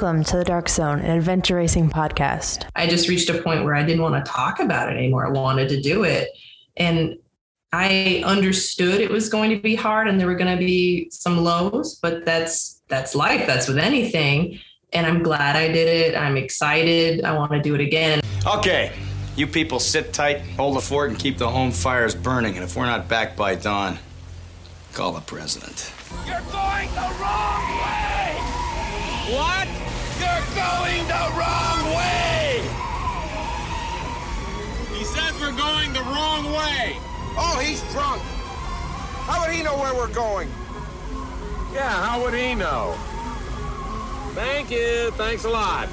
Welcome to the Dark Zone, an adventure racing podcast. I just reached a point where I didn't want to talk about it anymore. I wanted to do it. And I understood it was going to be hard and there were going to be some lows, but that's that's life. That's with anything. And I'm glad I did it. I'm excited. I want to do it again. Okay. You people sit tight, hold the fort, and keep the home fires burning. And if we're not back by dawn, call the president. You're going the wrong way! What? You're going the wrong way! He says we're going the wrong way. Oh, he's drunk. How would he know where we're going? Yeah, how would he know? Thank you. Thanks a lot.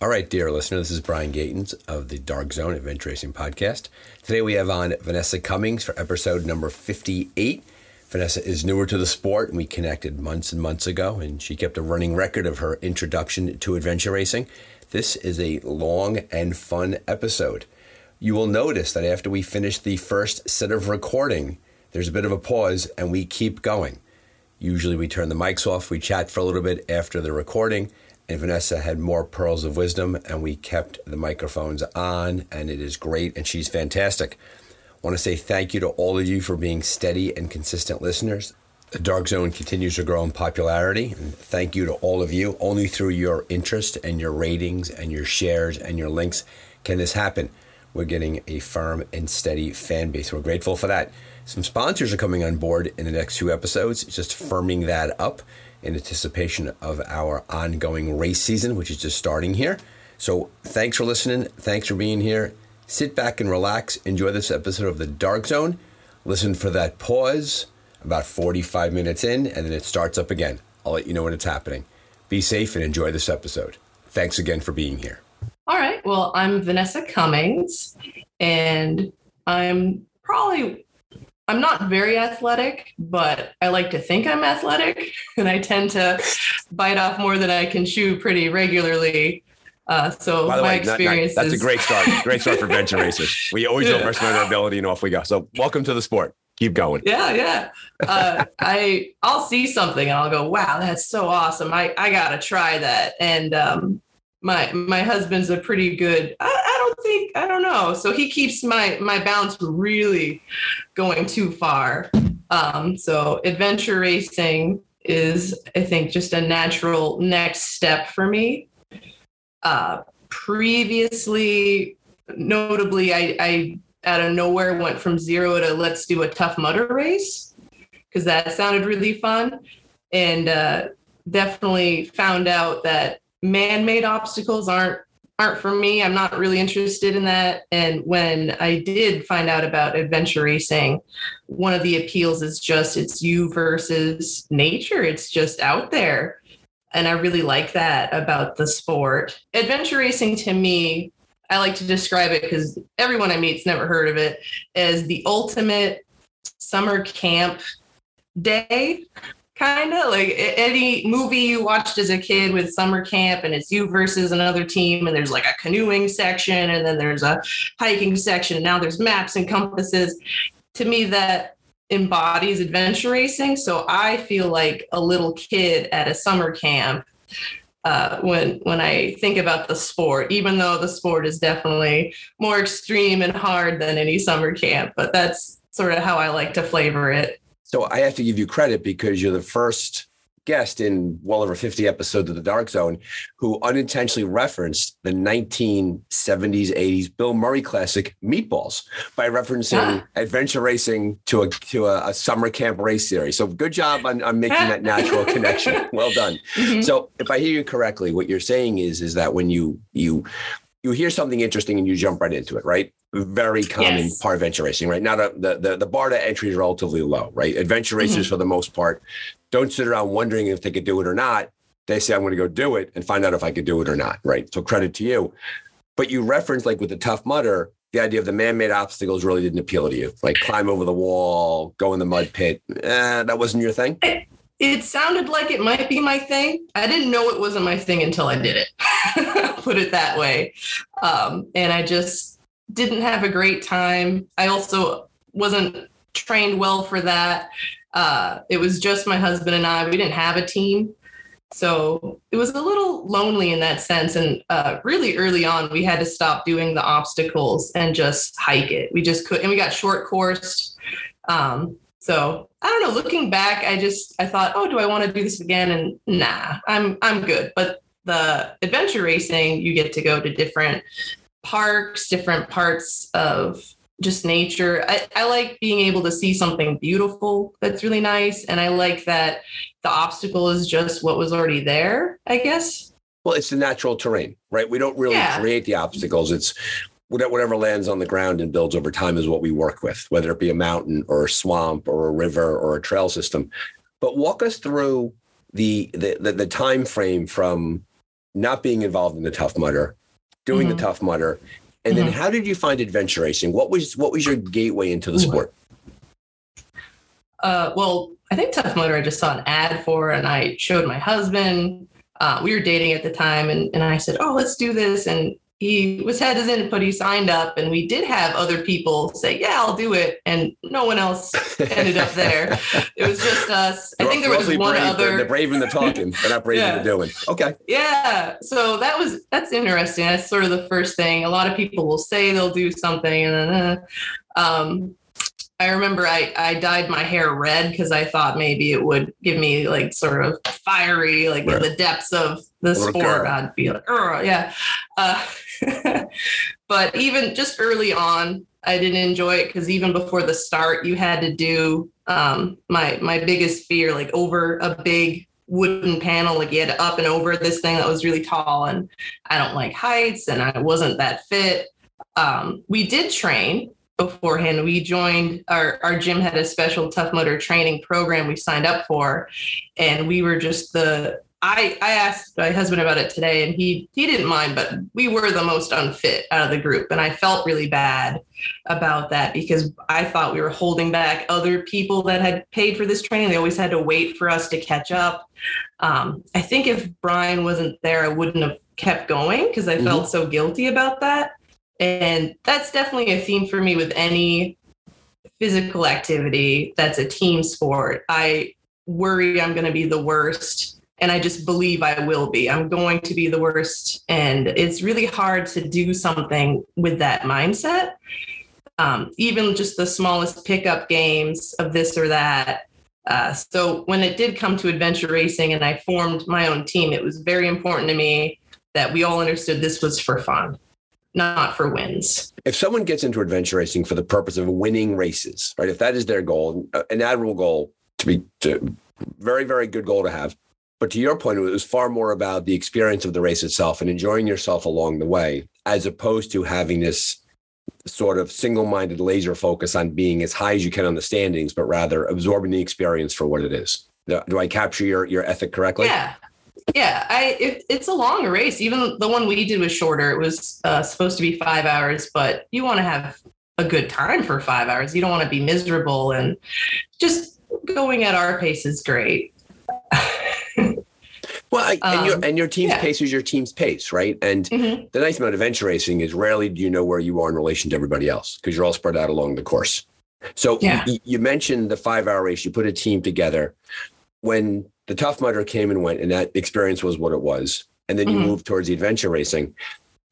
All right, dear listener, this is Brian Gatens of the Dark Zone Adventure Racing Podcast. Today we have on Vanessa Cummings for episode number 58. Vanessa is newer to the sport, and we connected months and months ago, and she kept a running record of her introduction to adventure racing. This is a long and fun episode. You will notice that after we finish the first set of recording, there's a bit of a pause, and we keep going. Usually we turn the mics off, we chat for a little bit after the recording and Vanessa had more pearls of wisdom, and we kept the microphones on, and it is great, and she's fantastic. I want to say thank you to all of you for being steady and consistent listeners. The Dark Zone continues to grow in popularity, and thank you to all of you. Only through your interest and your ratings and your shares and your links can this happen. We're getting a firm and steady fan base. We're grateful for that. Some sponsors are coming on board in the next few episodes, just firming that up in anticipation of our ongoing race season, which is just starting here. So thanks for listening. Thanks for being here. Sit back and relax. Enjoy this episode of The Dark Zone. Listen for that pause about 45 minutes in, and then it starts up again. I'll let you know when it's happening. Be safe and enjoy this episode. Thanks again for being here. All right. Well, I'm Vanessa Cummings, and I'm probably I'm not very athletic, but I like to think I'm athletic, and I tend to bite off more than I can chew pretty regularly. Uh, so By the my way, not- not- experience that's a great start. Great start for venture racers. We always don't our ability, and off we go. So welcome to the sport. Keep going. yeah, yeah. Uh, I I'll see something and I'll go, wow, that's so awesome. I I gotta try that. And um, my my husband's a pretty good. I, I don't think I don't know. So he keeps my my from really going too far. Um, so adventure racing is, I think, just a natural next step for me. Uh, previously, notably, I, I out of nowhere went from zero to let's do a tough mudder race because that sounded really fun and uh, definitely found out that man-made obstacles aren't aren't for me. I'm not really interested in that. And when i did find out about adventure racing one of the appeals is just it's you versus nature. It's just out there. And i really like that about the sport. Adventure racing to me I like to describe it because everyone I meet's never heard of it as the ultimate summer camp day. Kind of like any movie you watched as a kid with summer camp, and it's you versus another team, and there's like a canoeing section, and then there's a hiking section, and now there's maps and compasses. To me, that embodies adventure racing. So I feel like a little kid at a summer camp uh, when when I think about the sport, even though the sport is definitely more extreme and hard than any summer camp. But that's sort of how I like to flavor it. So I have to give you credit because you're the first guest in well over 50 episodes of the Dark Zone who unintentionally referenced the 1970s 80s Bill Murray classic Meatballs by referencing Ah. adventure racing to a to a, a summer camp race series. So good job on, on making that natural connection. Well done. Mhm. So if I hear you correctly, what you're saying is is that when you you you hear something interesting and you jump right into it, right? Very common Yes. part of adventure racing, right? Now the, the the the bar to entry is relatively low, right? Adventure racers for the most part don't sit around wondering if they could do it or not. They say, I'm going to go do it and find out if I could do it or not, right? So credit to you. But you reference like with the tough mudder, the idea of the man-made obstacles really didn't appeal to you. Like climb over the wall, go in the mud pit. Eh, that wasn't your thing. It sounded like it might be my thing. I didn't know it wasn't my thing until I did it. Put it that way. Um, and I just didn't have a great time. I also wasn't trained well for that. Uh, it was just my husband and I. We didn't have a team. So it was a little lonely in that sense. And uh, really early on, we had to stop doing the obstacles and just hike it. We just could, and we got short coursed. Um, so I don't know. Looking back, I just I thought, oh, do I want to do this again? And nah, I'm I'm good. But the adventure racing, you get to go to different parks, different parts of just nature. I, I like being able to see something beautiful that's really nice. And I like that the obstacle is just what was already there, I guess. Well, it's the natural terrain, right? We don't really Yeah. create the obstacles. It's whatever lands on the ground and builds over time is what we work with, whether it be a mountain or a swamp or a river or a trail system. But walk us through the the the, the time frame from not being involved in the tough mudder, doing Mhm. the tough mudder, and then how did you find adventure racing? What was what was your gateway into the sport? Uh, well, I think Tough Mudder I just saw an ad for, and I showed my husband. Uh, we were dating at the time, and, and I said, "Oh, let's do this." And he was hesitant, but he signed up. And we did have other people say, "Yeah, I'll do it," and no one else ended up there. It was just us. I think there was one brave, other. they're brave in the talking. They're not brave in Yeah. the doing. Okay. Yeah. So that was that's interesting. That's sort of the first thing. A lot of people will say they'll do something, and then uh, um, I remember I I dyed my hair red because I thought maybe it would give me like sort of fiery, like Right. in the depths of the sport. I'd be like, "Ugh," yeah. Uh, but even just early on, I didn't enjoy it because even before the start, you had to do um, my my biggest fear, like over a big wooden panel, like you had to up and over this thing that was really tall, and I don't like heights, and I wasn't that fit. Um, we did train beforehand. We joined our our gym had a special tough mudder training program we signed up for, and we were just the I, I asked my husband about it today and he he didn't mind, but we were the most unfit out of the group. And I felt really bad about that because I thought we were holding back other people that had paid for this training. They always had to wait for us to catch up. Um, I think if Brian wasn't there, I wouldn't have kept going because I felt so guilty about that. And that's definitely a theme for me with any physical activity that's a team sport. I worry I'm going to be the worst and I just believe I will be. I'm going to be the worst. And it's really hard to do something with that mindset. Um, even just the smallest pickup games of this or that. Uh, so when it did come to adventure racing and I formed my own team, it was very important to me that we all understood this was for fun, not for wins. if someone gets into adventure racing for the purpose of winning races, right? If that is their goal, an admirable goal to be, to, very, very good goal to have. But to your point, it was far more about the experience of the race itself and enjoying yourself along the way, as opposed to having this sort of single-minded laser focus on being as high as you can on the standings, but rather absorbing the experience for what it is. Do do I capture your your ethic correctly? Yeah. Yeah, I it, it's a long race. Even the one we did was shorter. It was uh, supposed to be five hours, but you want to have a good time for five hours. You don't want to be miserable, and just going at our pace is great. Well, I, and your Um, and your team's yeah. pace is your team's pace, right? And Mhm. the nice thing about adventure racing is rarely do you know where you are in relation to everybody else because you're all spread out along the course. So Yeah. you, you mentioned the five hour race. You put a team together. When the Tough Mudder came and went, and that experience was what it was, and then you Mhm. moved towards the adventure racing.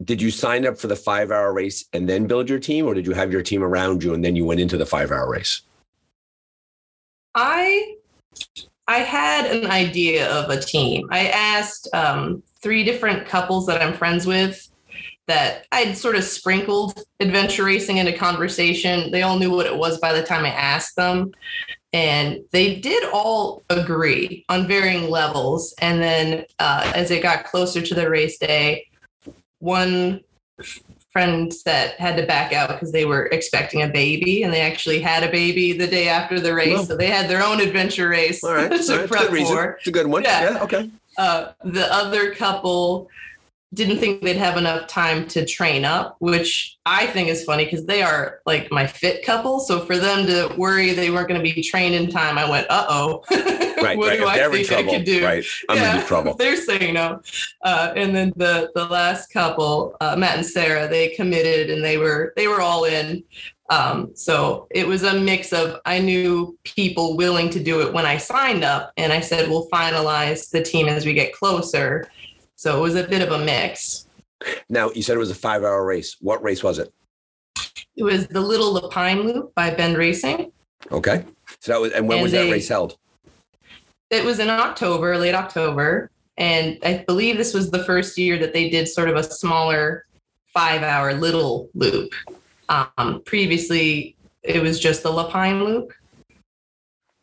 Did you sign up for the five hour race and then build your team, or did you have your team around you and then you went into the five hour race? I I had an idea of a team. I asked um, three different couples that I'm friends with that I'd sort of sprinkled adventure racing into conversation. They all knew what it was by the time I asked them. And they did all agree on varying levels. And then uh, as it got closer to the race day, one f- friend that had to back out because they were expecting a baby and they actually had a baby the day after the race. Well. so they had their own adventure race All right, to all right. prep good reason. for It's a good one. Yeah. yeah okay. uh, the other couple didn't think they'd have enough time to train up, which I think is funny because they are like my fit couple. So for them to worry they weren't going to be trained in time, I went, uh oh. Right, what right. do If I think I trouble, can do? right, I'm in trouble. They're saying no. Uh, and then the the last couple, uh, Matt and Sarah, they committed and they were they were all in. Um, so it was a mix of I knew people willing to do it when I signed up, and I said we'll finalize the team as we get closer. So it was a bit of a mix. Now, you said it was a five hour race. What race was it? It was the Little Lapine Loop by Bend Racing. Okay. So that was, and when And was that they- race held? It was in October, late October, and I believe this was the first year that they did sort of a smaller five-hour little loop. Um, previously, it was just the Lapine Loop.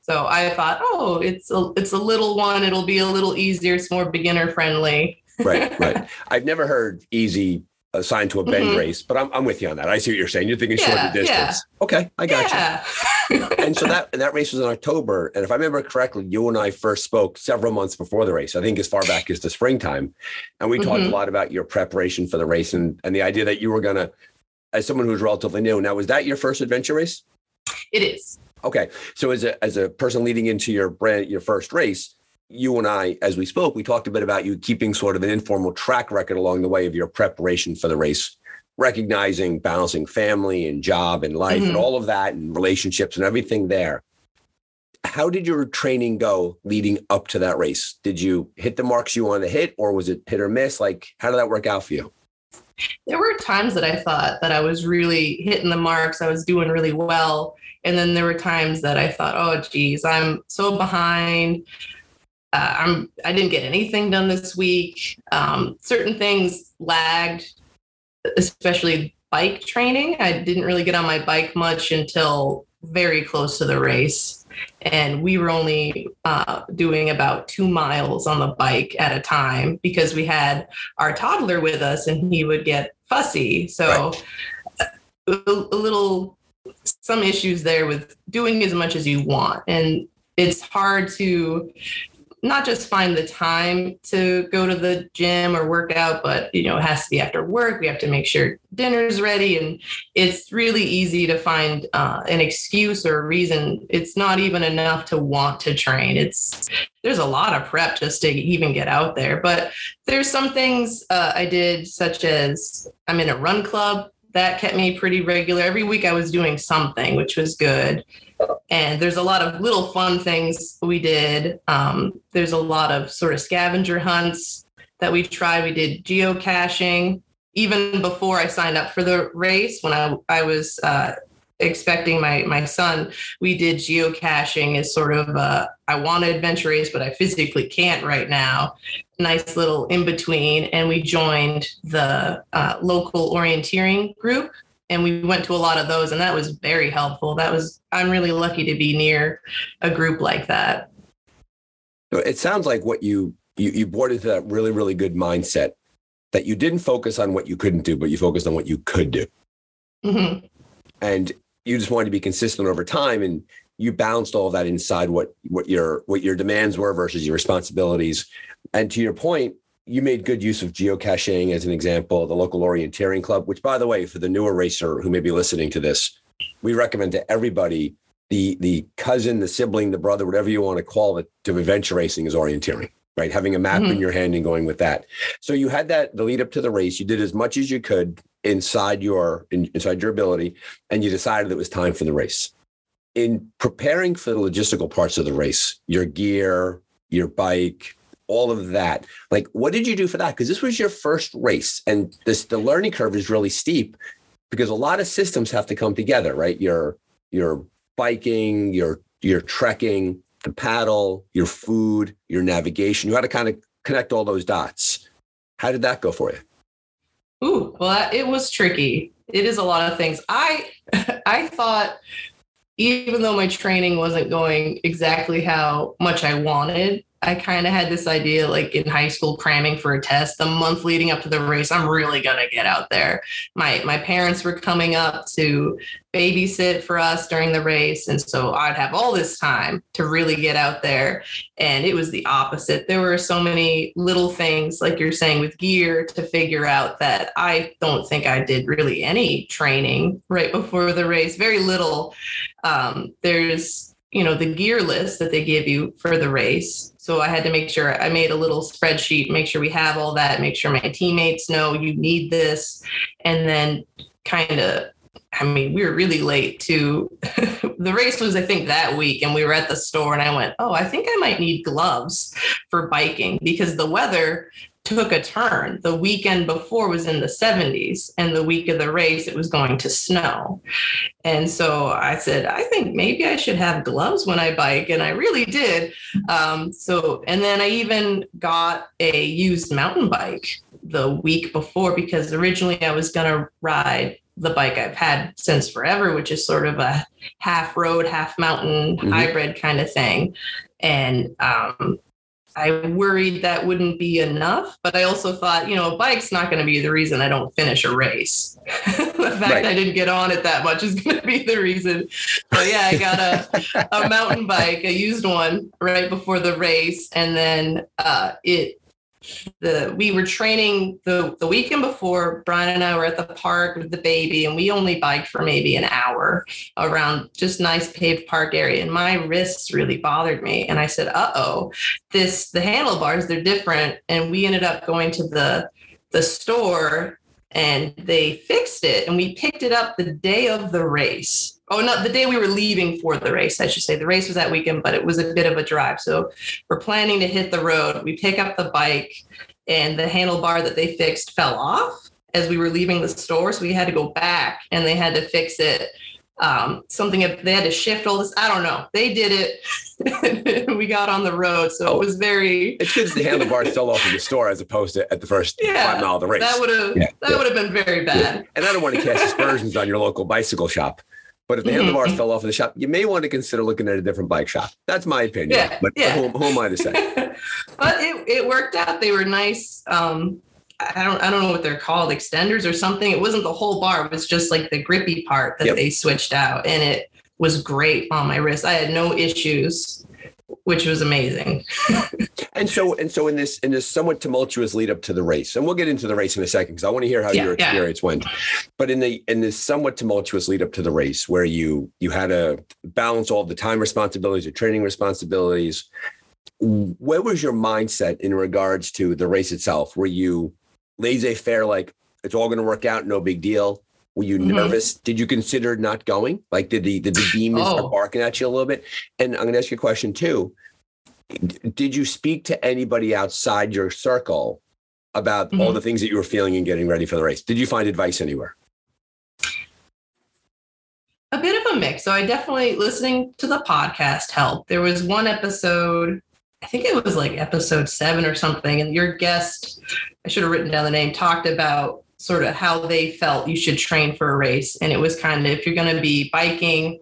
So I thought, oh, it's a it's a little one. It'll be a little easier. It's more beginner friendly. Right, right. I've never heard easy assigned to a bend Mhm. race, but I'm, I'm with you on that. I see what you're saying. You're thinking Yeah, shorter distance. Okay, I got you. and so that that race was in October. And if I remember correctly, you and I first spoke several months before the race. I think as far back as the springtime, and we talked a Mhm. lot about your preparation for the race and and the idea that you were gonna, as someone who's relatively new. Now, was that your first adventure race? it is. Okay, so as a as a person leading into your brand your first race. You and I, as we spoke, we talked a bit about you keeping sort of an informal track record along the way of your preparation for the race, recognizing balancing family and job and life and Mhm. all of that and relationships and everything there how did your training go leading up to that race? Did you hit the marks you wanted to hit, or was it hit or miss? Like, how did that work out for you? there were times that I thought that I was really hitting the marks. I was doing really well. And then there were times that I thought, oh, geez, I'm so behind. Uh, I'm I didn't get anything done this week. Um, certain things lagged, especially bike training. I didn't really get on my bike much until very close to the race. And we were only uh, doing about two miles on the bike at a time because we had our toddler with us and he would get fussy. So a, a little some issues there with doing as much as you want. And it's hard to not just find the time to go to the gym or work out, but you know, it has to be after work. We have to make sure dinner's ready. And it's really easy to find uh, an excuse or a reason. It's not even enough to want to train. It's there's a lot of prep just to even get out there. But there's some things uh, I did, such as I'm in a run club that kept me pretty regular. Every week I was doing something, which was good. And there's a lot of little fun things we did. Um, there's a lot of sort of scavenger hunts that we tried. We did geocaching. Even before I signed up for the race, when I, I was uh, expecting my my son, we did geocaching as sort of a, I want to adventure race, but I physically can't right now. Nice little in between, and we joined the uh, local orienteering group, and we went to a lot of those, and that was very helpful. That was I'm really lucky to be near a group like that. It sounds like what you you you brought into that really really good mindset that you didn't focus on what you couldn't do, but you focused on what you could do, hmm and you just wanted to be consistent over time, and you balanced all that inside what what your what your demands were versus your responsibilities. And to your point, you made good use of geocaching as an example, the local orienteering club, which by the way, for the newer racer who may be listening to this, we recommend to everybody the the cousin, the sibling, the brother, whatever you want to call it, to adventure racing is orienteering, right? Having a map in Mhm. your hand and going with that. So you had that the lead up to the race. You did as much as you could inside your in, inside your ability, and you decided it was time for the race. In preparing for the logistical parts of the race, your gear, your bike, all of that, like what did you do for that? Because this was your first race, and this the learning curve is really steep because a lot of systems have to come together, right? Your your biking, your your trekking, the paddle, your food, your navigation. You had to kind of connect all those dots. How did that go for you? Ooh, well, it was tricky. It is a lot of things. I I thought even though my training wasn't going exactly how much I wanted, I kind of had this idea like in high school cramming for a test the month leading up to the race I'm really going to get out there. My my parents were coming up to babysit for us during the race and so I'd have all this time to really get out there and it was the opposite. There were so many little things like you're saying with gear to figure out that I don't think I did really any training right before the race. Very little. Um, there's you know the gear list that they give you for the race so i had to make sure i made a little spreadsheet make sure we have all that make sure my teammates know you need this. And then kind of i mean we were really late to the race was i think that week and we were at the store and i went oh i think i might need gloves for biking because the weather took a turn. The weekend before was in the 70s, and the week of the race, it was going to snow. And so I said, I think maybe I should have gloves when I bike. And I really did. Um, so, and then I even got a used mountain bike the week before because originally I was going to ride the bike I've had since forever, which is sort of a half road, half mountain mm-hmm. hybrid kind of thing. And um, I worried that wouldn't be enough, but I also thought, you know, a bike's not going to be the reason I don't finish a race. the fact right. I didn't get on it that much is going to be the reason. So yeah, I got a, a mountain bike, a used one right before the race. And then uh, it the we were training the the weekend before brian and i were at the park with the baby and we only biked for maybe an hour around just nice paved park area and my wrists really bothered me and i said uh-oh this the handlebars they're different and we ended up going to the the store and they fixed it and we picked it up the day of the race oh not the day we were leaving for the race i should say. The race was that weekend but it was a bit of a drive. So we're planning to hit the road. We pick up the bike and the handlebar that they fixed fell off as we were leaving the store. So we had to go back and they had to fix it um, something they had to shift all this. I don't know. They did it. We got on the road. So oh, it was very it's good the handlebar fell off in the store as opposed to at the first yeah, five mile of the race. that would have yeah, that yeah. would have been very bad. Yeah. and i don't want to cast aspersions on your local bicycle shop but if the mm-hmm. handlebars fell off in the shop, you may want to consider looking at a different bike shop. That's my opinion. Yeah, but yeah. Who, who, am I to say? but it, it worked out. They were nice. Um, I don't I don't know what they're called, extenders or something. It wasn't the whole bar. It was just like the grippy part that yep. they switched out, and it was great on my wrist. I had no issues which was amazing. and so and so in this in this somewhat tumultuous lead up to the race, and we'll get into the race in a second because I want to hear how yeah, your experience yeah. went. But in the in this somewhat tumultuous lead up to the race, where you you had to balance all the time responsibilities, your training responsibilities, where was your mindset in regards to the race itself? Were you laissez faire, like it's all going to work out, no big deal? Were you mm-hmm. nervous? Did you consider not going? Like, did the did the demons oh. start barking at you a little bit? And I'm going to ask you a question too. Did you speak to anybody outside your circle about mm-hmm. all the things that you were feeling and getting ready for the race? Did you find advice anywhere? A bit of a mix. So I definitely listening to the podcast helped. There was one episode, I think it was like episode seven or something, and your guest, I should have written down the name, talked about sort of how they felt you should train for a race. And it was kind of if you're going to be biking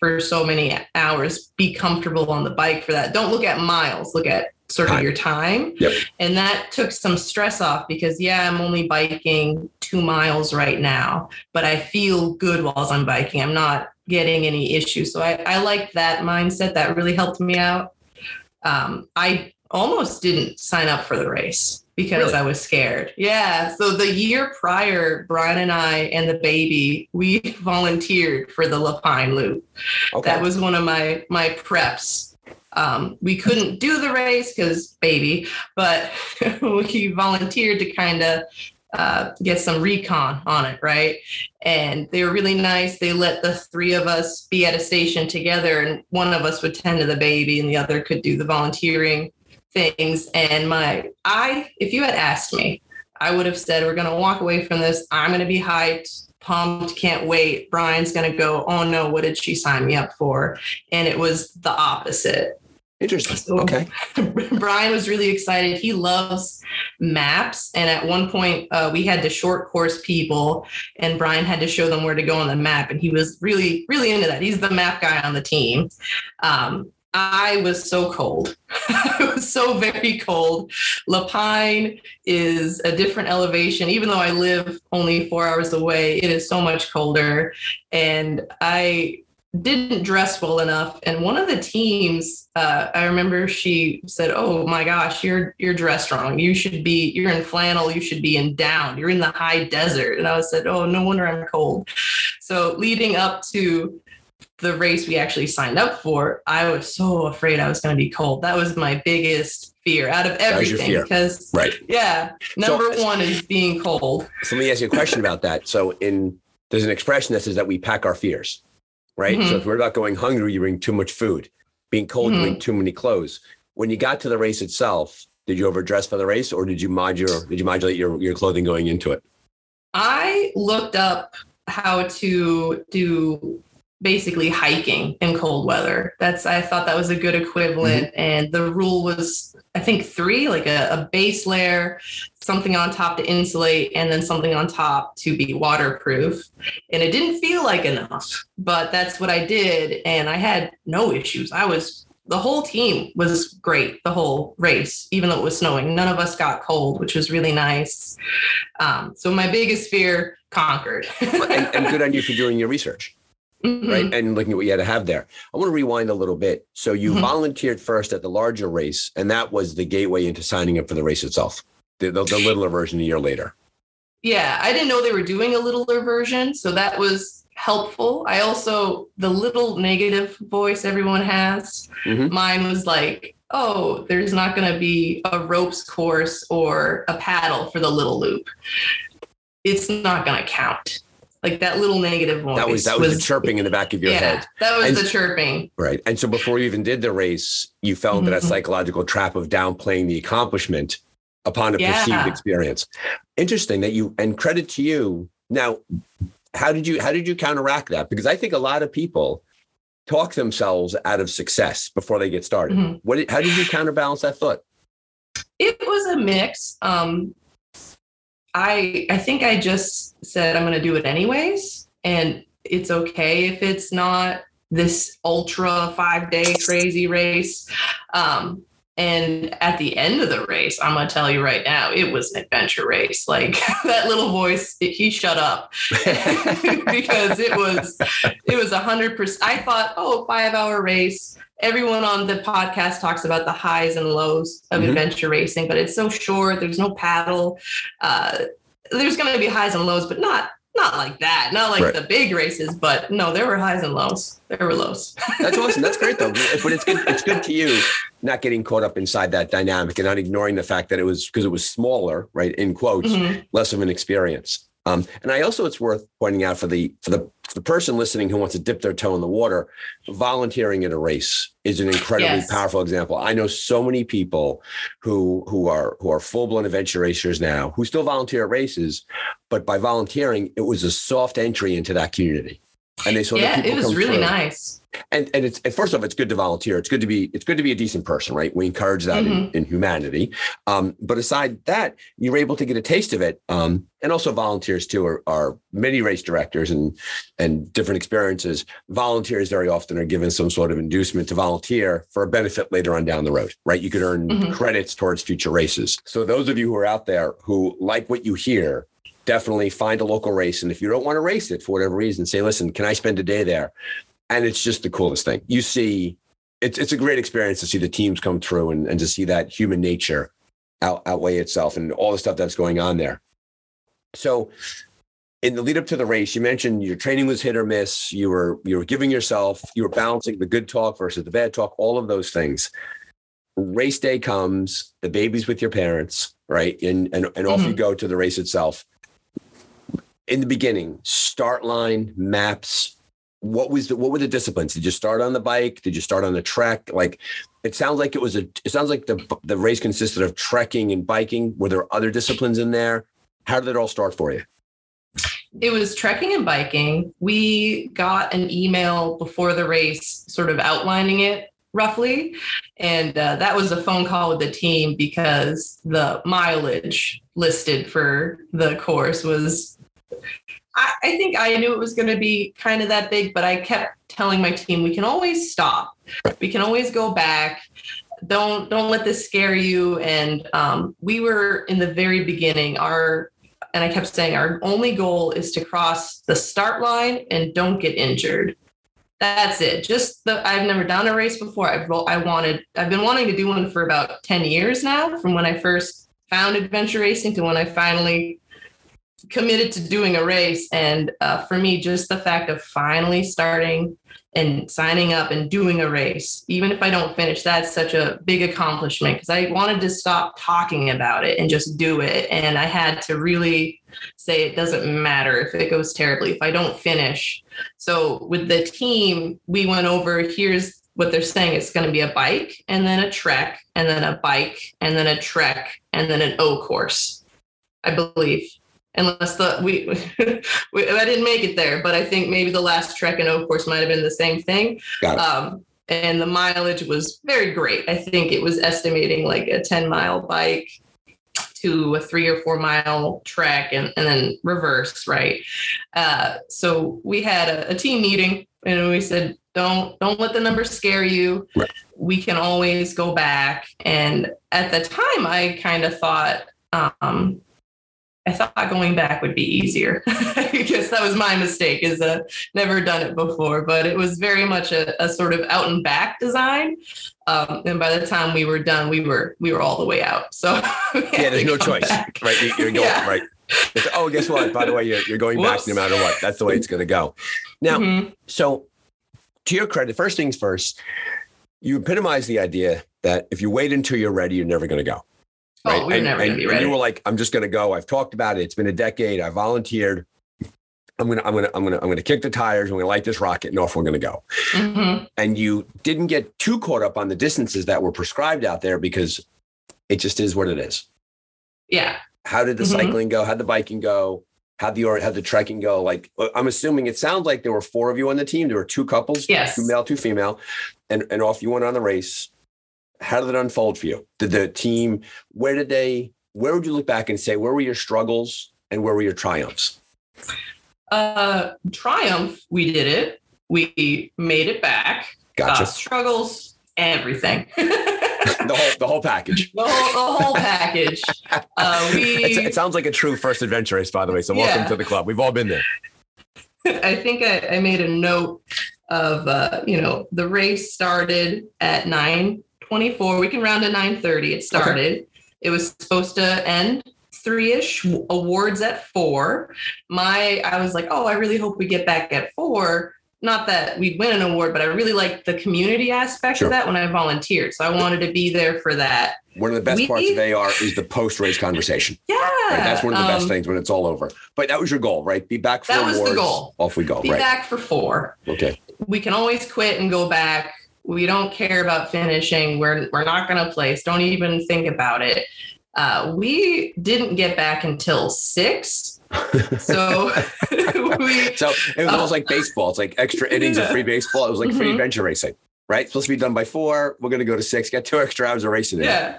for so many hours, be comfortable on the bike for that. Don't look at miles, look at sort of your time. Yep. And that took some stress off because, yeah, I'm only biking two miles right now, but I feel good while I'm biking. I'm not getting any issues. So I, I like that mindset. That really helped me out. Um, I almost didn't sign up for the race because really? I was scared. Yeah. So the year prior, Brian and I and the baby, we volunteered for the Lapine Loop. Okay. That was one of my my preps. Um, we couldn't do the race because baby, but we volunteered to kind of uh, get some recon on it, right? And they were really nice. They let the three of us be at a station together, and one of us would tend to the baby, and the other could do the volunteering things. And my, I, if you had asked me, I would have said, we're going to walk away from this. I'm going to be hyped, pumped, can't wait. Brian's going to go, oh no, what did she sign me up for? And it was the opposite. Interesting. So okay. Brian was really excited. He loves maps. And at one point, uh, we had to short course people, and Brian had to show them where to go on the map. And he was really, really into that. He's the map guy on the team. Um, I was so cold. it was so very cold. La Pine is a different elevation. Even though I live only four hours away, it is so much colder. And I didn't dress well enough. And one of the teams, uh, I remember she said, "Oh my gosh, you're you're dressed wrong. You should be you're in flannel. You should be in down. You're in the high desert." And I said, "Oh, no wonder I'm cold." So leading up to the race we actually signed up for, I was so afraid I was going to be cold. That was my biggest fear out of everything because right. Yeah, number so, one is being cold. So let me ask you a question about that. So in there's an expression that says that we pack our fears right? Mm-hmm. So if we're not going hungry, you bring too much food. Being cold, mm-hmm. you bring too many clothes. When you got to the race itself, did you overdress for the race, or did you modulate? Did you modulate your your clothing going into it? I looked up how to do basically hiking in cold weather. That's I thought that was a good equivalent. Mm-hmm. And the rule was I think three, like a, a, base layer, something on top to insulate, and then something on top to be waterproof. And it didn't feel like enough, but that's what I did. And I had no issues. I was the whole team was great the whole race, even though it was snowing. None of us got cold, which was really nice. Um, so my biggest fear conquered. and, and good on you for doing your research mm-hmm. right? And looking at what you had to have there. I want to rewind a little bit. So you mm-hmm. volunteered first at the larger race, and that was the gateway into signing up for the race itself, the, the, the littler version a year later. Yeah, I didn't know they were doing a littler version, so that was helpful. I also the little negative voice everyone has. Mm-hmm. Mine was like, "Oh, there's not going to be a ropes course or a paddle for the little loop. It's not going to count." Like that little negative voice. That was that was, was the chirping in the back of your yeah, head. That was and, the chirping. Right. And so before you even did the race, you fell into mm-hmm. that psychological trap of downplaying the accomplishment upon a yeah. perceived experience. Interesting that you and credit to you. Now, how did you how did you counteract that? Because I think a lot of people talk themselves out of success before they get started. Mm-hmm. What how did you counterbalance that thought? It was a mix. Um, I I think I just said I'm going to do it anyways, and it's okay if it's not this ultra five day crazy race. Um, and at the end of the race, I'm gonna tell you right now, it was an adventure race. Like that little voice, it, he shut up because it was it was a hundred percent. I thought, oh, five hour race. Everyone on the podcast talks about the highs and lows of mm-hmm. adventure racing, but it's so short. There's no paddle. Uh, there's going to be highs and lows, but not not like that. Not like right. the big races, but no, there were highs and lows. There were lows. That's awesome. That's great though. But it's good. It's good to you not getting caught up inside that dynamic and not ignoring the fact that it was because it was smaller, right? In quotes, mm-hmm. less of an experience. Um, and I also, it's worth pointing out for the for the for the person listening who wants to dip their toe in the water, volunteering at a race is an incredibly yes. powerful example. I know so many people who who are who are full blown adventure racers now who still volunteer at races, but by volunteering, it was a soft entry into that community and they saw yeah, that it was really through. nice. And and it's and first off, it's good to volunteer. It's good to be it's good to be a decent person, right? We encourage that mm-hmm. in, in, humanity. Um, but aside that, you're able to get a taste of it. Um, and also volunteers too are, are many race directors and and different experiences. Volunteers very often are given some sort of inducement to volunteer for a benefit later on down the road, right? You could earn mm-hmm. credits towards future races. So those of you who are out there who like what you hear definitely find a local race. And if you don't want to race it for whatever reason, say, listen, can I spend a day there? And it's just the coolest thing. You see, it's it's a great experience to see the teams come through and, and to see that human nature out, outweigh itself and all the stuff that's going on there. So in the lead up to the race, you mentioned your training was hit or miss. You were you were giving yourself, you were balancing the good talk versus the bad talk, all of those things. Race day comes, the baby's with your parents, right? And and, and mm-hmm. off you mm-hmm. go to the race itself in the beginning, start line, maps, what was the, what were the disciplines? Did you start on the bike? Did you start on the trek? Like it sounds like it was a it sounds like the the race consisted of trekking and biking. Were there other disciplines in there? How did it all start for you? It was trekking and biking. We got an email before the race, sort of outlining it roughly. And uh, that was a phone call with the team because the mileage listed for the course was I, I think I knew it was going to be kind of that big, but I kept telling my team we can always stop We can always go back. Don't don't let this scare you. And um, we were in the very beginning. Our and I kept saying our only goal is to cross the start line and don't get injured. That's it. Just the I've never done a race before. I've I wanted I've been wanting to do one for about 10 years now from when I first found adventure racing to when I finally committed to doing a race. And uh, for me, just the fact of finally starting and signing up and doing a race, even if I don't finish, that's such a big accomplishment because I wanted to stop talking about it and just do it. And I had to really say it doesn't matter if it goes terribly, if I don't finish. So with the team, we went over here's what they're saying it's going to be a bike and then a trek and then a bike and then a trek and then an O course, I believe unless the we, we, I didn't make it there, but I think maybe the last trek and O course might have been the same thing. Got Um, and the mileage was very great. I think it was estimating like a 10 mile bike to a three or four mile trek and, and then reverse, right? Uh, so we had a, a, team meeting and we said, don't don't let the numbers scare you. Right. We can always go back. And at the time I kind of thought um, I thought going back would be easier. I guess that was my mistake, is uh, never done it before, but it was very much a, a sort of out and back design. Um, and by the time we were done, we were we were all the way out. So yeah, there's no choice, back. right? You're going yeah. right. It's, oh, guess what? By the way, you're, you're going Whoops. back no matter what. That's the way it's going to go. Now, mm-hmm. so to your credit, first things first, you epitomize the idea that if you wait until you're ready, you're never going to go. Oh, right? Oh, we're and, never and, be ready. And you were like, I'm just going to go. I've talked about it. It's been a decade. I volunteered. I'm gonna, I'm gonna, I'm gonna, I'm gonna kick the tires. I'm gonna light this rocket, and off we're gonna go. Mm-hmm. And you didn't get too caught up on the distances that were prescribed out there because it just is what it is. Yeah. How did the mm-hmm. cycling go? How'd the biking go? How'd the how'd the trekking go? Like uh, I'm assuming it sounds like there were four of you on the team. There were two couples, yes, two male, two female, and and off you went on the race how did it unfold for you? Did the team, where did they, where would you look back and say, where were your struggles and where were your triumphs? Uh, triumph, we did it. We made it back. Gotcha. Uh, struggles, everything. the whole the whole package. The whole, the whole package. Uh, we. It's, it sounds like a true first adventure race, by the way. So welcome yeah. to the club. We've all been there. I think I, I made a note of uh, you know the race started at nine 24. We can round to 9:30. It started. Okay. It was supposed to end three-ish. Awards at four. My I was like, oh, I really hope we get back at four. Not that we'd win an award, but I really liked the community aspect sure. of that when I volunteered. So I wanted to be there for that. One of the best we, parts of AR is the post-race conversation. Yeah, right? that's one of the um, best things when it's all over. But that was your goal, right? Be back for that awards. was the goal. Off we go. Be right. back for four. Okay. We can always quit and go back we don't care about finishing. We're we're not going to place. Don't even think about it. Uh, we didn't get back until six. so we, so it was almost like baseball. It's like extra innings yeah. of free baseball. It was like free mm-hmm. adventure racing, right? It's supposed to be done by four. We're going to go to six. Got two extra hours of racing. Yeah,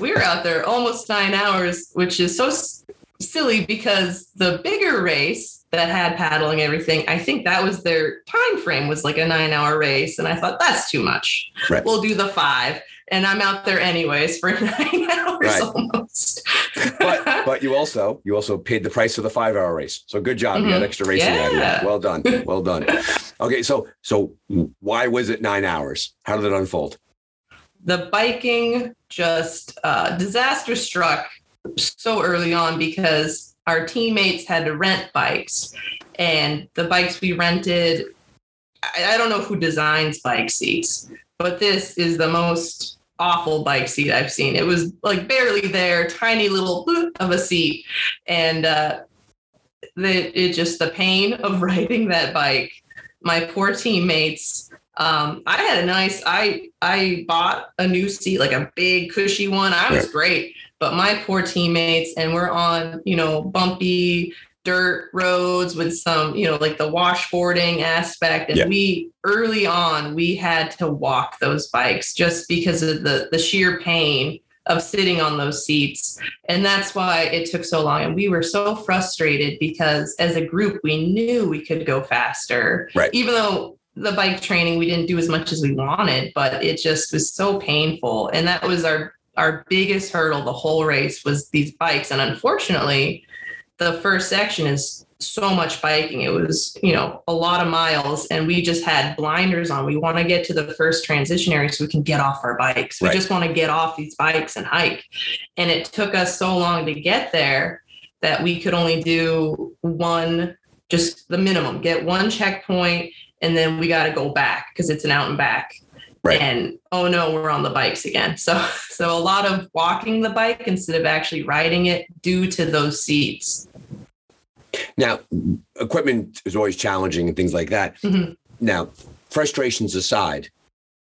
we were out there almost nine hours, which is so s- silly because the bigger race that had paddling everything i think that was their time frame was like a nine hour race and i thought that's too much right. we'll do the five and i'm out there anyways for nine hours right. almost but but you also you also paid the price of the five hour race so good job mm-hmm. you had mm-hmm. extra racing yeah. well done well done okay so so why was it nine hours how did it unfold the biking just uh, disaster struck so early on because our teammates had to rent bikes and the bikes we rented I, I don't know who designs bike seats but this is the most awful bike seat I've seen. It was like barely there, tiny little boot of a seat. And uh, the, it just the pain of riding that bike. My poor teammates. Um, I had a nice. I I bought a new seat, like a big cushy one. I was great, but my poor teammates, and we're on, you know, bumpy dirt roads with some, you know, like the washboarding aspect. And yeah. we early on, we had to walk those bikes just because of the the sheer pain of sitting on those seats. And that's why it took so long. And we were so frustrated because as a group, we knew we could go faster. Right. Even though the bike training we didn't do as much as we wanted, but it just was so painful. And that was our our biggest hurdle the whole race was these bikes. And unfortunately, the first section is so much biking. It was, you know, a lot of miles and we just had blinders on. We want to get to the first transition area so we can get off our bikes. We just want to get off these bikes and hike. And it took us so long to get there that we could only do one, just the minimum, get one checkpoint, and then we got to go back because it's an out and back. Right. And oh no, we're on the bikes again. So so a lot of walking the bike instead of actually riding it due to those seats. Now, equipment is always challenging and things like that. Mhm. Now, frustrations aside,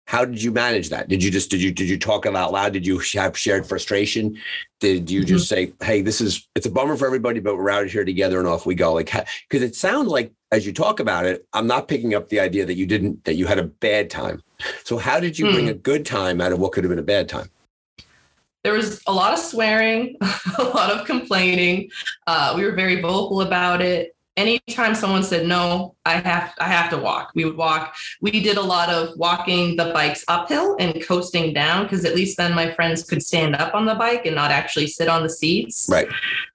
how did you manage that? Did you just did you did you talk it out loud? Did you have shared frustration? Did you just say, "Hey, this is it's a bummer for everybody, but we're out here together and off we go"? Like, because it sounds like as you talk about it, I'm not picking up the idea that you didn't that you had a bad time. So, how did you bring Hmm. a good time out of what could have been a bad time? There was a lot of swearing, a lot of complaining. Uh, we were very vocal about it. Anytime someone said no, I have I have to walk. We would walk. We did a lot of walking the bikes uphill and coasting down because at least then my friends could stand up on the bike and not actually sit on the seats. Right.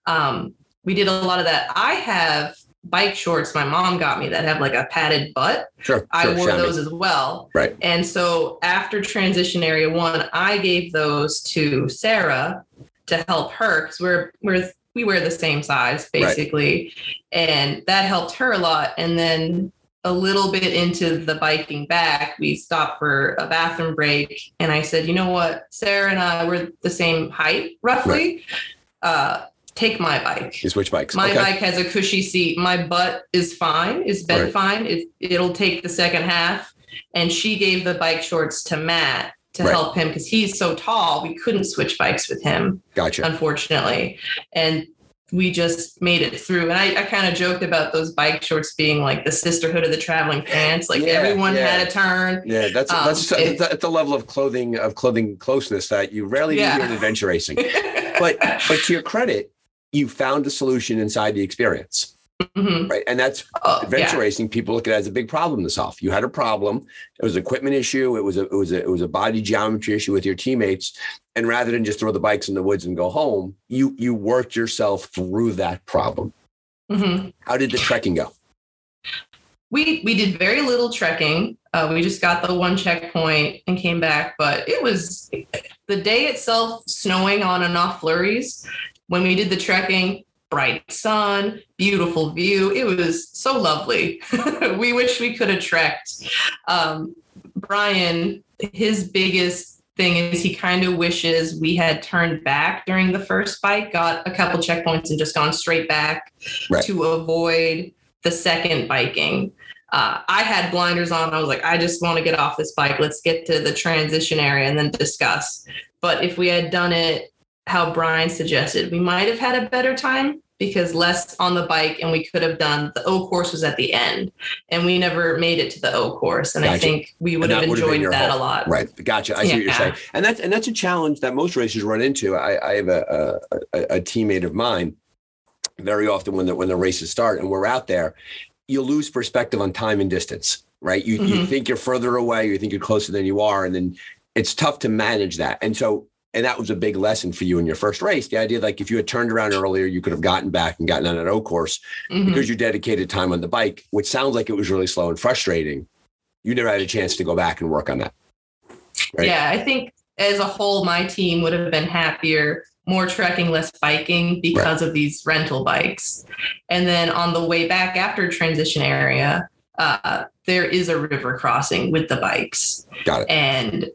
um, we did a lot of that. I have bike shorts my mom got me that have like a padded butt. Sure. I sure, wore chamois. those as well. Right. And so after transition area one, I gave those to Sarah to help her because we're we're we wear the same size basically, and that helped her a lot. And then a little bit into the biking back, we stopped for a bathroom break, and I said, you know what, Sarah and I we're the same height roughly. Uh, take my bike. You switch bikes. My okay. bike has a cushy seat. My butt is fine, is bent Right. fine. It, it'll take the second half. And she gave the bike shorts to Matt to Right. help him because he's so tall. We couldn't switch bikes with him, Gotcha. unfortunately. And we just made it through. And I, I kind of joked about those bike shorts being like the sisterhood of the traveling pants. Like Yeah, everyone yeah. had a turn. Yeah, that's Um, that's it- that's the level of clothing of clothing closeness that you rarely Yeah. do in adventure racing. But but to your credit, you found a solution inside the experience, Mhm. right? And that's Oh, adventure yeah. racing. People look at it as a big problem to solve. You had a problem. It was an equipment issue. It was a it was a it was a body geometry issue with your teammates. And rather than just throw the bikes in the woods and go home, you you worked yourself through that problem. Mhm. How did the trekking go? we we did very little trekking. Uh, we just got the one checkpoint and came back, but it was the day itself snowing on and off flurries. When we did the trekking, bright sun, beautiful view. It was so lovely. we wish we could have trekked. Um, Brian, his biggest thing is he kind of wishes we had turned back during the first bike, got a couple checkpoints, and just gone straight back Right. to avoid the second biking. Uh, I had blinders on. I was like, I just want to get off this bike. Let's get to the transition area and then discuss. But if we had done it how Brian suggested, we might have had a better time because less on the bike and we could have done the O course was at the end and we never made it to the O course. And I think we would have that would have enjoyed that hope. a lot. Right. Gotcha. I see what you're Yeah. saying. And that's and that's a challenge that most racers run into. I, I have a, a a teammate of mine. Very often when the when the races start and we're out there, you lose perspective on time and distance. Right. You you Mhm. think you're further away, you think you're closer than you are, and then it's tough to manage that. And so and that was a big lesson for you in your first race. The idea like if you had turned around earlier, you could have gotten back and gotten on an O course Mhm. because you dedicated time on the bike, which sounds like it was really slow and frustrating. You never had a chance to go back and work on that. Right. Yeah, I think as a whole, my team would have been happier, more trekking, less biking because of these rental bikes. And then on the way back after transition area, uh, there is a river crossing with the bikes. Got it. And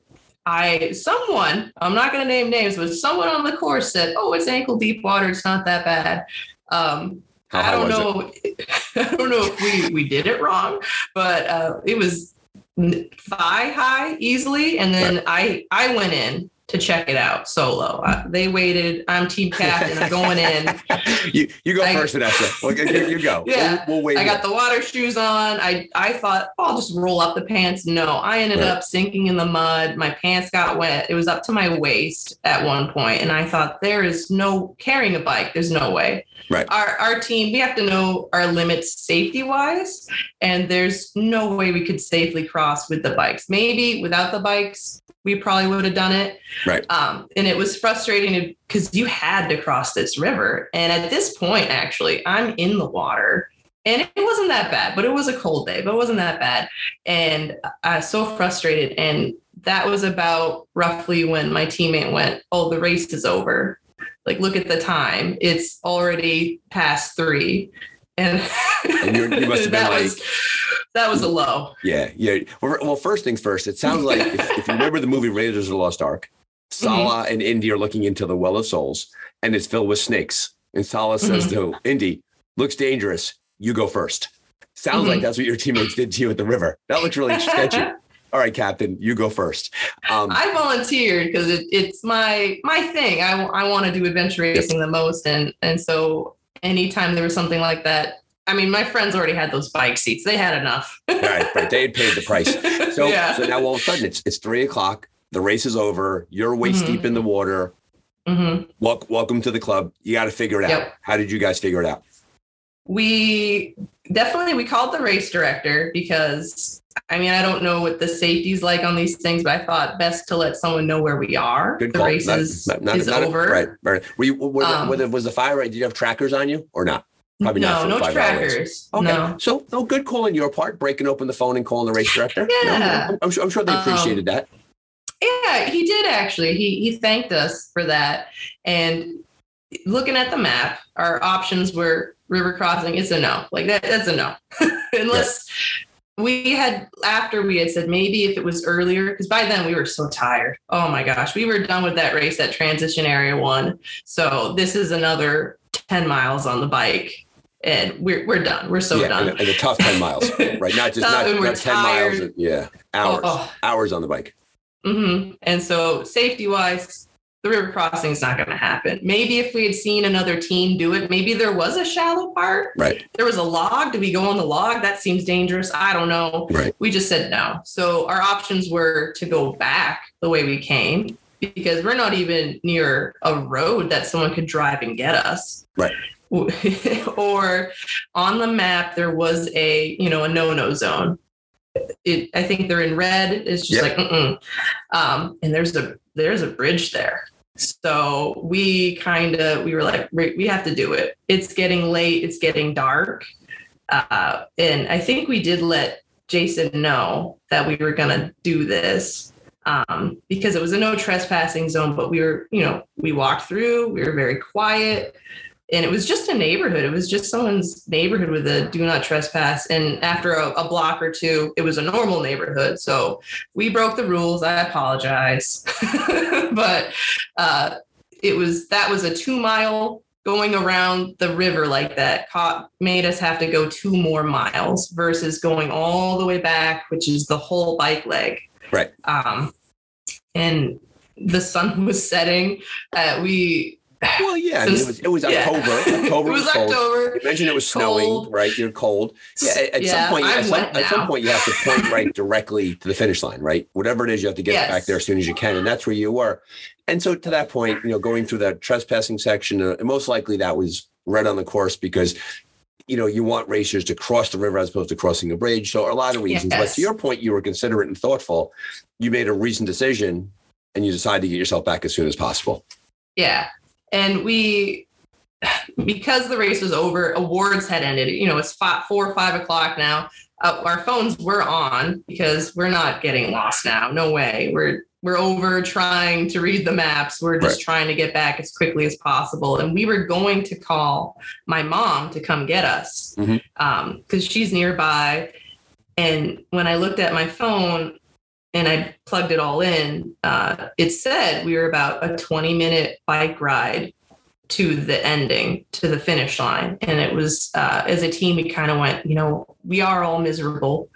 I, someone, I'm not going to name names, but someone on the course said, "Oh, it's ankle deep water. It's not that bad." Um, I don't know. I don't know if we we did it wrong, but uh, it was thigh high easily, and then I I went in to check it out solo. Uh, they waited. I'm team captain. I'm going in. you you go I- first, Vanessa. Well, you, you go. Yeah. We'll, we'll wait. I got the water shoes on. I I thought oh, I'll just roll up the pants. No, I ended Right. up sinking in the mud. My pants got wet. It was up to my waist at one point, and I thought there is no carrying a bike. There's no way. Right. Our our team, we have to know our limits safety wise, and there's no way we could safely cross with the bikes. Maybe without the bikes, we probably would have done it. Right. Um, and it was frustrating because you had to cross this river. And at this point, actually, I'm in the water. And it wasn't that bad, but it was a cold day, but it wasn't that bad. And I was so frustrated. And that was about roughly when my teammate went, Oh, the race is over. Like, look at the time. It's already past three. And, And you're- you must have been like- was that was a low. Yeah, yeah. Well, first things first. It sounds like if, if you remember the movie Raiders of the Lost Ark, Sallah and Indy are looking into the Well of Souls, and it's filled with snakes. And Sallah says to Indy, "Looks dangerous. You go first. Sounds like Mhm. that's what your teammates did to you at the river. That looks really sketchy. All right, Captain, you go first. Um, I volunteered because it, it's my my thing. I, I want to do adventure racing the most, and and so anytime there was something like that, I mean, my friends already had those bike seats. They had enough. right, right. They had paid the price. So, yeah. so now all of a sudden it's it's three o'clock. The race is over. You're waist Mhm. deep in the water. hmm Wel- welcome to the club. You got to figure it out. How did you guys figure it out? We definitely we called the race director because I mean I don't know what the safety's like on these things, but I thought best to let someone know where we are. Good the call. race Not- is, not- not- is over. right, right. Were you, were, Um, the- was the fire right? Did you have trackers on you or not? Probably not no, no trackers. Okay. No. So, no good call on your part, breaking open the phone and calling the race director. No, Yeah. I'm, I'm sure, I'm sure they Um, appreciated that. Yeah, he did actually. He he thanked us for that. And looking at the map, our options were river crossing. It's a no. Like that, that's a no. Unless we had after we had said maybe if it was earlier, because by then we were so tired. Oh my gosh, we were done with that race at transition area one. So this is another 10 miles on the bike. And we're we're done. We're so yeah, done. and, a, and a tough 10 miles, right? Not just not, not 10 miles. Yeah, hours. Oh, Hours on the bike. Mm-hmm. And so, safety wise, the river crossing is not going to happen. Maybe if we had seen another team do it, maybe there was a shallow part. Right, There was a log. Do we go on the log? That seems dangerous. I don't know. right. We just said no. So, our options were to go back the way we came because we're not even near a road that someone could drive and get us. Right. or on the map, there was a, you know, a no-no zone. It, I think they're in red. It's just Yep. like, mm-mm. um, and there's a there's a bridge there. So we kind of we were like, we we have to do it. It's getting late. It's getting dark, uh, and I think we did let Jason know that we were gonna do this um, because it was a no trespassing zone. But we were, you know, we walked through. We were very quiet and it was just a neighborhood. It was just someone's neighborhood with a do not trespass. And after a, a block or two, it was a normal neighborhood. So we broke the rules. I apologize, but uh, it was that was a two mile going around the river like that caught made us have to go two more miles versus going all the way back, which is the whole bike leg. Right. Um, and the sun was setting. Uh, we Well, yeah. I mean, it was, it was Yeah. October. October it was cold. October. You mentioned it was snowing, Cold. right? You're cold. Yeah, at- Yeah, some point, at some, at some point, you have to point right directly to the finish line, right? Whatever it is, you have to get Yes. back there as soon as you can, and that's where you were. And so, to that point, you know, going through that trespassing section, uh, and most likely that was right on the course because, you know, you want racers to cross the river as opposed to crossing a bridge. So, a lot of reasons. But to your point, you were considerate and thoughtful. You made a reasoned decision, and you decided to get yourself back as soon as possible. Yeah. And we, because the race was over, awards had ended. You know, it's five, four or five o'clock now. Uh, our phones were on because we're not getting lost now. No way. We're we're over trying to read the maps. We're just Right. trying to get back as quickly as possible. And we were going to call my mom to come get us because she's nearby. And when I looked at my phone and I plugged it all in, uh, it said we were about a 20 minute bike ride to the ending, to the finish line. And it was uh, as a team, we kind of went, you know, we are all miserable.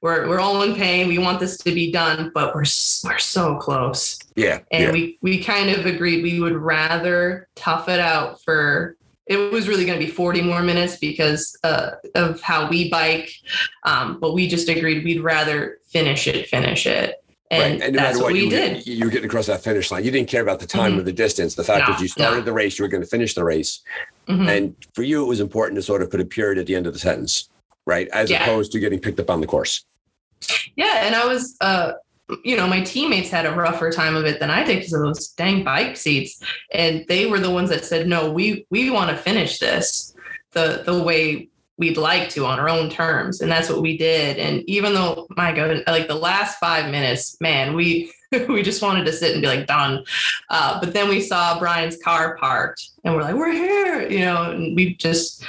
We're we're all in pain. We want this to be done, but we're we're so close. Yeah. And yeah. we we kind of agreed we would rather tough it out for it was really going to be 40 more minutes because uh, of how we bike. Um, but we just agreed we'd rather finish it, finish it. And, right. and no that's what, what, we you, did. you were getting across that finish line. You didn't care about the time Mhm. or the distance. The fact No, that you started no. the race, you were going to finish the race. Mhm. And for you, it was important to sort of put a period at the end of the sentence, right? As Yeah. opposed to getting picked up on the course. Yeah, and I was, uh, you know, my teammates had a rougher time of it than I did because of those dang bike seats, and they were the ones that said, "No, we we want to finish this the the way we'd like to on our own terms," and that's what we did. And even though, my God, like the last five minutes, man, we we just wanted to sit and be like done. Uh, but then we saw Brian's car parked, and we're like, "We're here," you know, and we just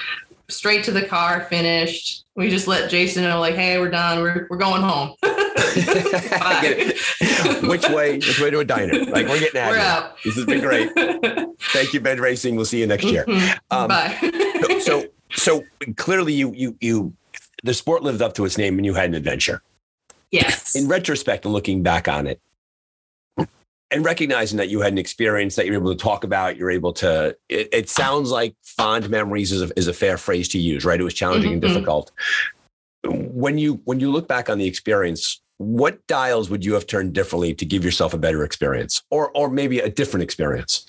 straight to the car, finished. We just let Jason know, like, hey, we're done. We're, we're going home. I get it. Which way? Which way to a diner? Like we're getting out. We're out. This has been great. Thank you, Bend Racing. We'll see you next year. Um, Bye. so, so clearly, you you you the sport lived up to its name, and you had an adventure. yes. In retrospect, and looking back on it, and recognizing that you had an experience that you're able to talk about, you're able to. It, it sounds like fond memories is a, is a fair phrase to use, right? It was challenging and Mhm. difficult. When you when you look back on the experience, what dials would you have turned differently to give yourself a better experience, or or maybe a different experience?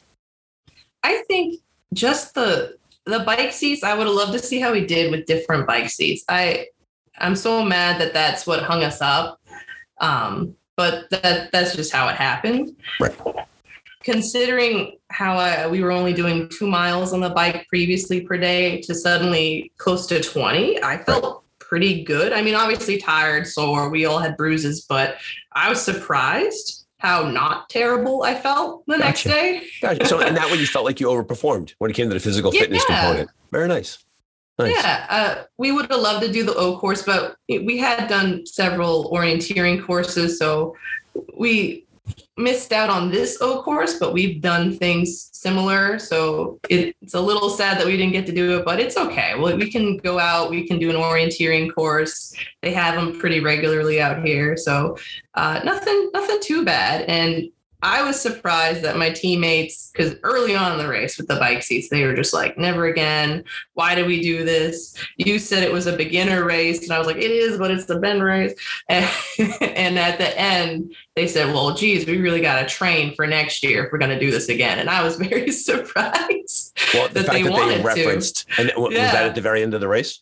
I think just the the bike seats. I would have loved to see how we did with different bike seats. I I'm so mad that that's what hung us up. Um, but that that's just how it happened. Right. Considering how I, we were only doing two miles on the bike previously per day to suddenly close to 20, I felt pretty good. I mean, obviously tired, sore, we all had bruises, but I was surprised how not terrible I felt the next day. Gotcha. So, in that way, you felt like you overperformed when it came to the physical fitness Yeah. component. Very nice. Nice. Yeah, uh, we would have loved to do the O course, but we had done several orienteering courses, so we missed out on this O course. But we've done things similar, so it, it's a little sad that we didn't get to do it, but it's okay. Well, we can go out, we can do an orienteering course. They have them pretty regularly out here, so uh, nothing, nothing too bad. And I was surprised that my teammates, because early on in the race with the bike seats, they were just like, never again. Why do we do this? You said it was a beginner race. And I was like, it is, but it's the Bend race. And, and at the end, they said, well, geez, we really got to train for next year if we're going to do this again. And I was very surprised. Well, the that fact they that wanted they to. referenced, and was Yeah. that at the very end of the race?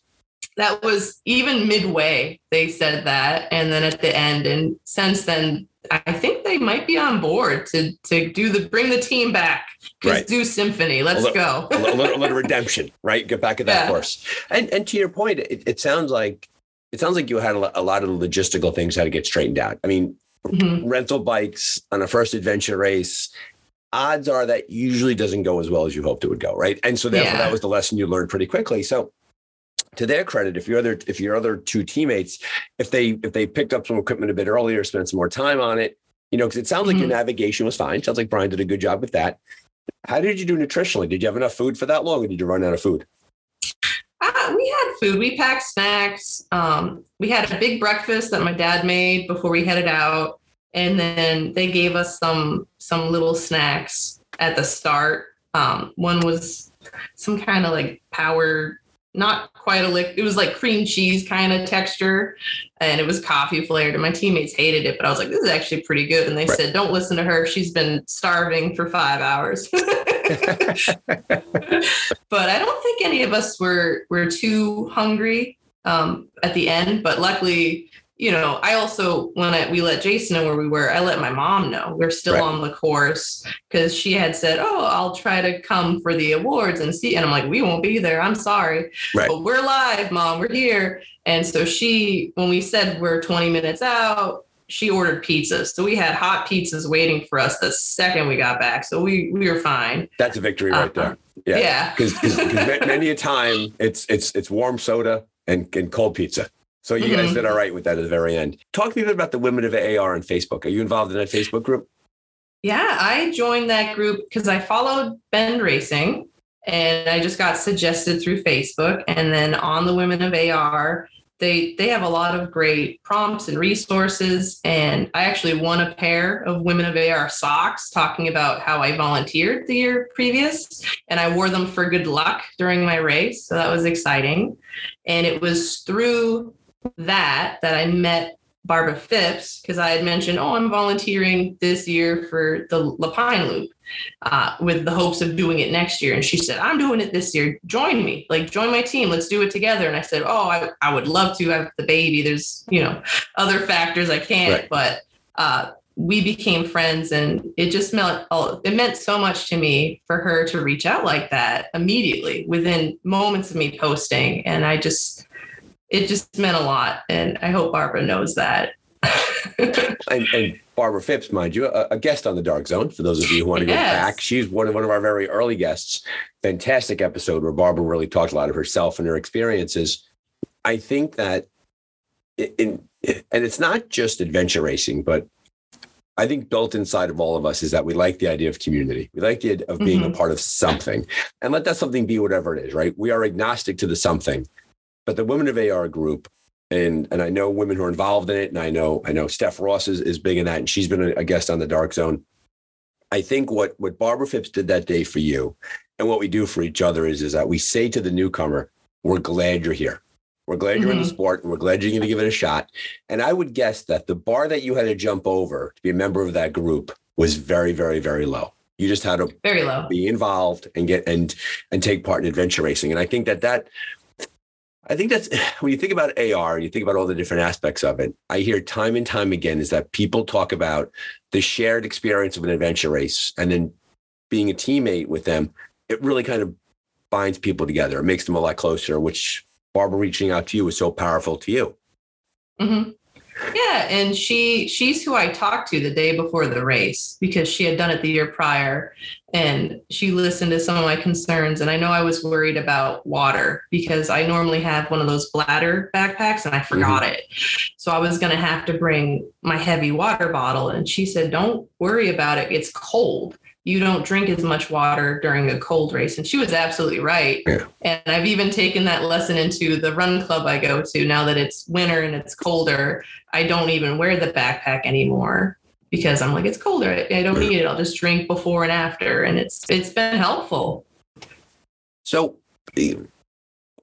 That was even midway, they said that. And then at the end, and since then, I think they might be on board to to do the bring the team back. Right. do symphony. Let's Although- go. a little, little, little redemption, right? Get back at that Yeah. course. And and to your point, it, it sounds like it sounds like you had a, lot of the logistical things had to get straightened out. I mean, Mhm. rental bikes on a first adventure race. Odds are that usually doesn't go as well as you hoped it would go, right? And so therefore, Yeah. that was the lesson you learned pretty quickly. So, to their credit, if your other if your other two teammates, if they if they picked up some equipment a bit earlier, spent some more time on it, you know, because it sounds like your Mhm. navigation was fine. Sounds like Brian did a good job with that. How did you do nutritionally? Did you have enough food for that long, or did you run out of food? Uh, we had food. We packed snacks. Um, we had a big breakfast that my dad made before we headed out, and then they gave us some some little snacks at the start. Um, one was some kind of like power, not quite a lick. It was like cream cheese kind of texture, and it was coffee flavored. And my teammates hated it, but I was like, "This is actually pretty good." And they Right. said, "Don't listen to her. She's been starving for five hours." but I don't think any of us were were too hungry um, at the end. But luckily, you know, I also when I, we let Jason know where we were, I let my mom know we're still Right. on the course because she had said, "Oh, I'll try to come for the awards and see." And I'm like, "We won't be there. I'm sorry, Right. but we're live, mom. We're here." And so she, when we said we're 20 minutes out, she ordered pizzas. So we had hot pizzas waiting for us the second we got back. So we we were fine. That's a victory right there. Uh-uh. Yeah. Yeah. Because many a time it's it's it's warm soda and, and cold pizza. So you guys Mhm. did all right with that at the very end. Talk to me a bit about the Women of AR on Facebook. Are you involved in that Facebook group? Yeah, I joined that group because I followed Bend Racing and I just got suggested through Facebook. And then on the Women of AR, they they have a lot of great prompts and resources. And I actually won a pair of Women of AR socks talking about how I volunteered the year previous. And I wore them for good luck during my race. So that was exciting. And it was through that that I met Barbara Phipps because I had mentioned, oh, I'm volunteering this year for the Lapine Loop uh, with the hopes of doing it next year. And she said, I'm doing it this year. Join me, like join my team. Let's do it together. And I said, oh, I, I would love to have the baby. There's, you know, other factors I can't, right. but uh, we became friends and it just meant it meant so much to me for her to reach out like that immediately within moments of me posting. And I just, it just meant a lot. And I hope Barbara knows that. and, and, Barbara Phipps, mind you, a, a, guest on the Dark Zone. For those of you who want to yes. go back, she's one of one of our very early guests. Fantastic episode where Barbara really talked a lot of herself and her experiences. I think that, in, and it's not just adventure racing, but I think built inside of all of us is that we like the idea of community. We like the idea of being mm-hmm. a part of something, and let that something be whatever it is. Right? We are agnostic to the something but the Women of AR group, and and I know women who are involved in it, and I know I know Steph Ross is, is big in that, and she's been a, a guest on the Dark Zone. I think what what Barbara Phipps did that day for you, and what we do for each other is is that we say to the newcomer, "We're glad you're here. We're glad you're mm-hmm. in the mm-hmm. sport, and we're glad you're going to give it a shot." And I would guess that the bar that you had to jump over to be a member of that group was very, very, very low. You just had to very low be involved and get and and take part in adventure racing. And I think that that I think that's when you think about AR, you think about all the different aspects of it. I hear time and time again is that people talk about the shared experience of an adventure race and then being a teammate with them. It really kind of binds people together. It makes them a lot closer, which Barbara reaching out to you was so powerful to you. Mm-hmm. Yeah, and she she's who I talked to the day before the race because she had done it the year prior and she listened to some of my concerns and I know I was worried about water because I normally have one of those bladder backpacks and I forgot mm-hmm. it. So I was going to have to bring my heavy water bottle and she said don't worry about it it's cold you don't drink as much water during a cold race. And she was absolutely right. Yeah. And I've even taken that lesson into the run club I go to now that it's winter and it's colder. I don't even wear the backpack anymore because I'm like, it's colder. I don't need it. I'll just drink before and after. And it's it's been helpful. So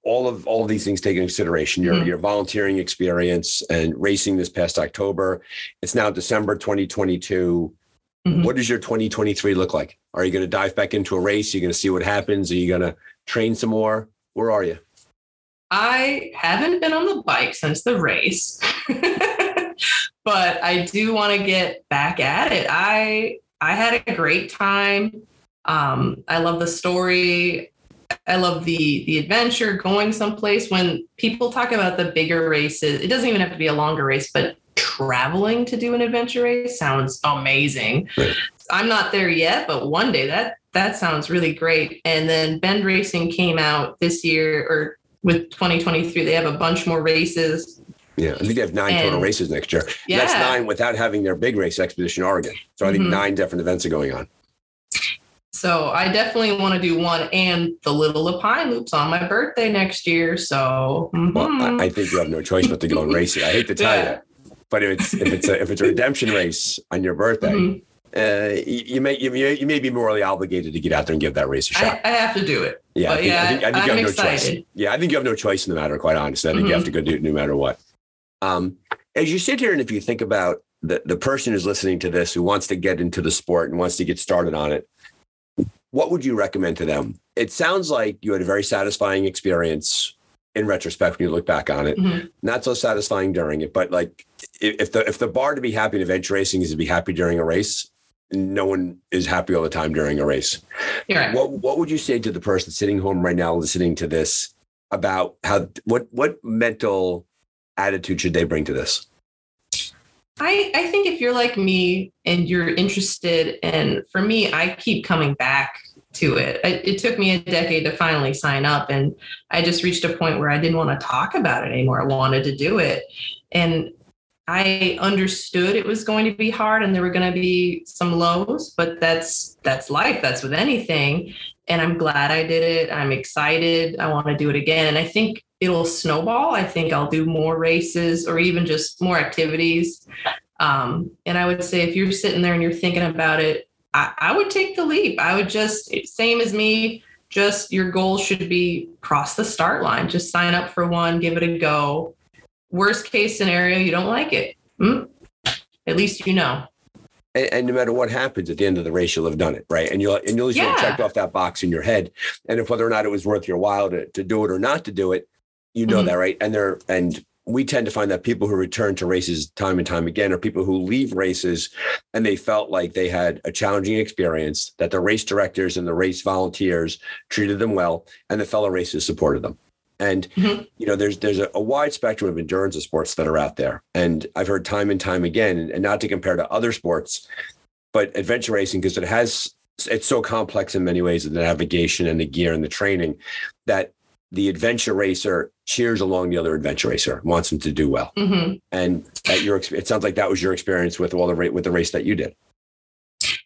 all of all of these things taken into consideration, your mm-hmm. your volunteering experience and racing this past October. It's now December 2022 Mm-hmm. What does your 2023 look like? Are you going to dive back into a race? Are you going to see what happens? Are you going to train some more? Where are you? I haven't been on the bike since the race, but I do want to get back at it. I I had a great time. Um, I love the story. I love the the adventure, going someplace. When people talk about the bigger races, it doesn't even have to be a longer race, but traveling to do an adventure race sounds amazing. Right. I'm not there yet, but one day that that sounds really great. And then Bend Racing came out this year or with 2023. They have a bunch more races. Yeah, I think they have nine and, total races next year. Yeah. That's nine without having their big race, Expedition Oregon. So I think mm-hmm. nine different events are going on. So I definitely want to do one and the Little Lapine Loops on my birthday next year. So mm-hmm. well, I, I, mm-hmm. think you have no choice but to go and race it. I hate to tell yeah. you. But if it's if it's a if it's a redemption race on your birthday, mm-hmm. uh, you, you, may you, you may be morally obligated to get out there and give that race a shot. I, I have to do it. Yeah, I think, yeah, I think, I think you have no excited. choice. Yeah, I think you have no choice in the matter. Quite honestly, I think mm-hmm. you have mm-hmm. to go do it no matter what. Um, as you sit here and if you think about the the person who's listening to this who wants to get into the sport and wants to get started on it, what would you recommend to them? It sounds like you had a very satisfying experience in retrospect when you look back on it. Mm-hmm. Not so satisfying during it, but like if the if the bar to be happy in adventure racing is to be happy during a race, no one is happy all the time during a race. Right. What what would you say to the person sitting home right now listening to this about how what what mental attitude should they bring to this? I, I think if you're like me and you're interested, and for me, I keep coming back to it. it. It took me a decade to finally sign up, and I just reached a point where I didn't want to talk about it anymore. I wanted to do it, and I understood it was going to be hard and there were going to be some lows, but that's that's life. That's with anything. And I'm glad I did it. I'm excited. I want to do it again. And I think it'll snowball. I think I'll do more races or even just more activities. Um, and I would say if you're sitting there and you're thinking about it, I, I would take the leap. I would just same as me. Just your goal should be cross the start line. Just sign up for one, give it a go worst case scenario, you don't like it. Hmm? At least you know. And, and, no matter what happens at the end of the race, you'll have done it, right? And you'll and you'll yeah. checked off that box in your head. And if whether or not it was worth your while to, to do it or not to do it, you know mm-hmm. that, right? And there and we tend to find that people who return to races time and time again are people who leave races and they felt like they had a challenging experience, that the race directors and the race volunteers treated them well, and the fellow racers supported them. And mm-hmm. you know, there's there's a, a, wide spectrum of endurance of sports that are out there, and I've heard time and time again, and not to compare to other sports, but adventure racing because it has it's so complex in many ways, the navigation and the gear and the training, that the adventure racer cheers along the other adventure racer, wants them to do well. Mm-hmm. And at your it sounds like that was your experience with all the rate with the race that you did.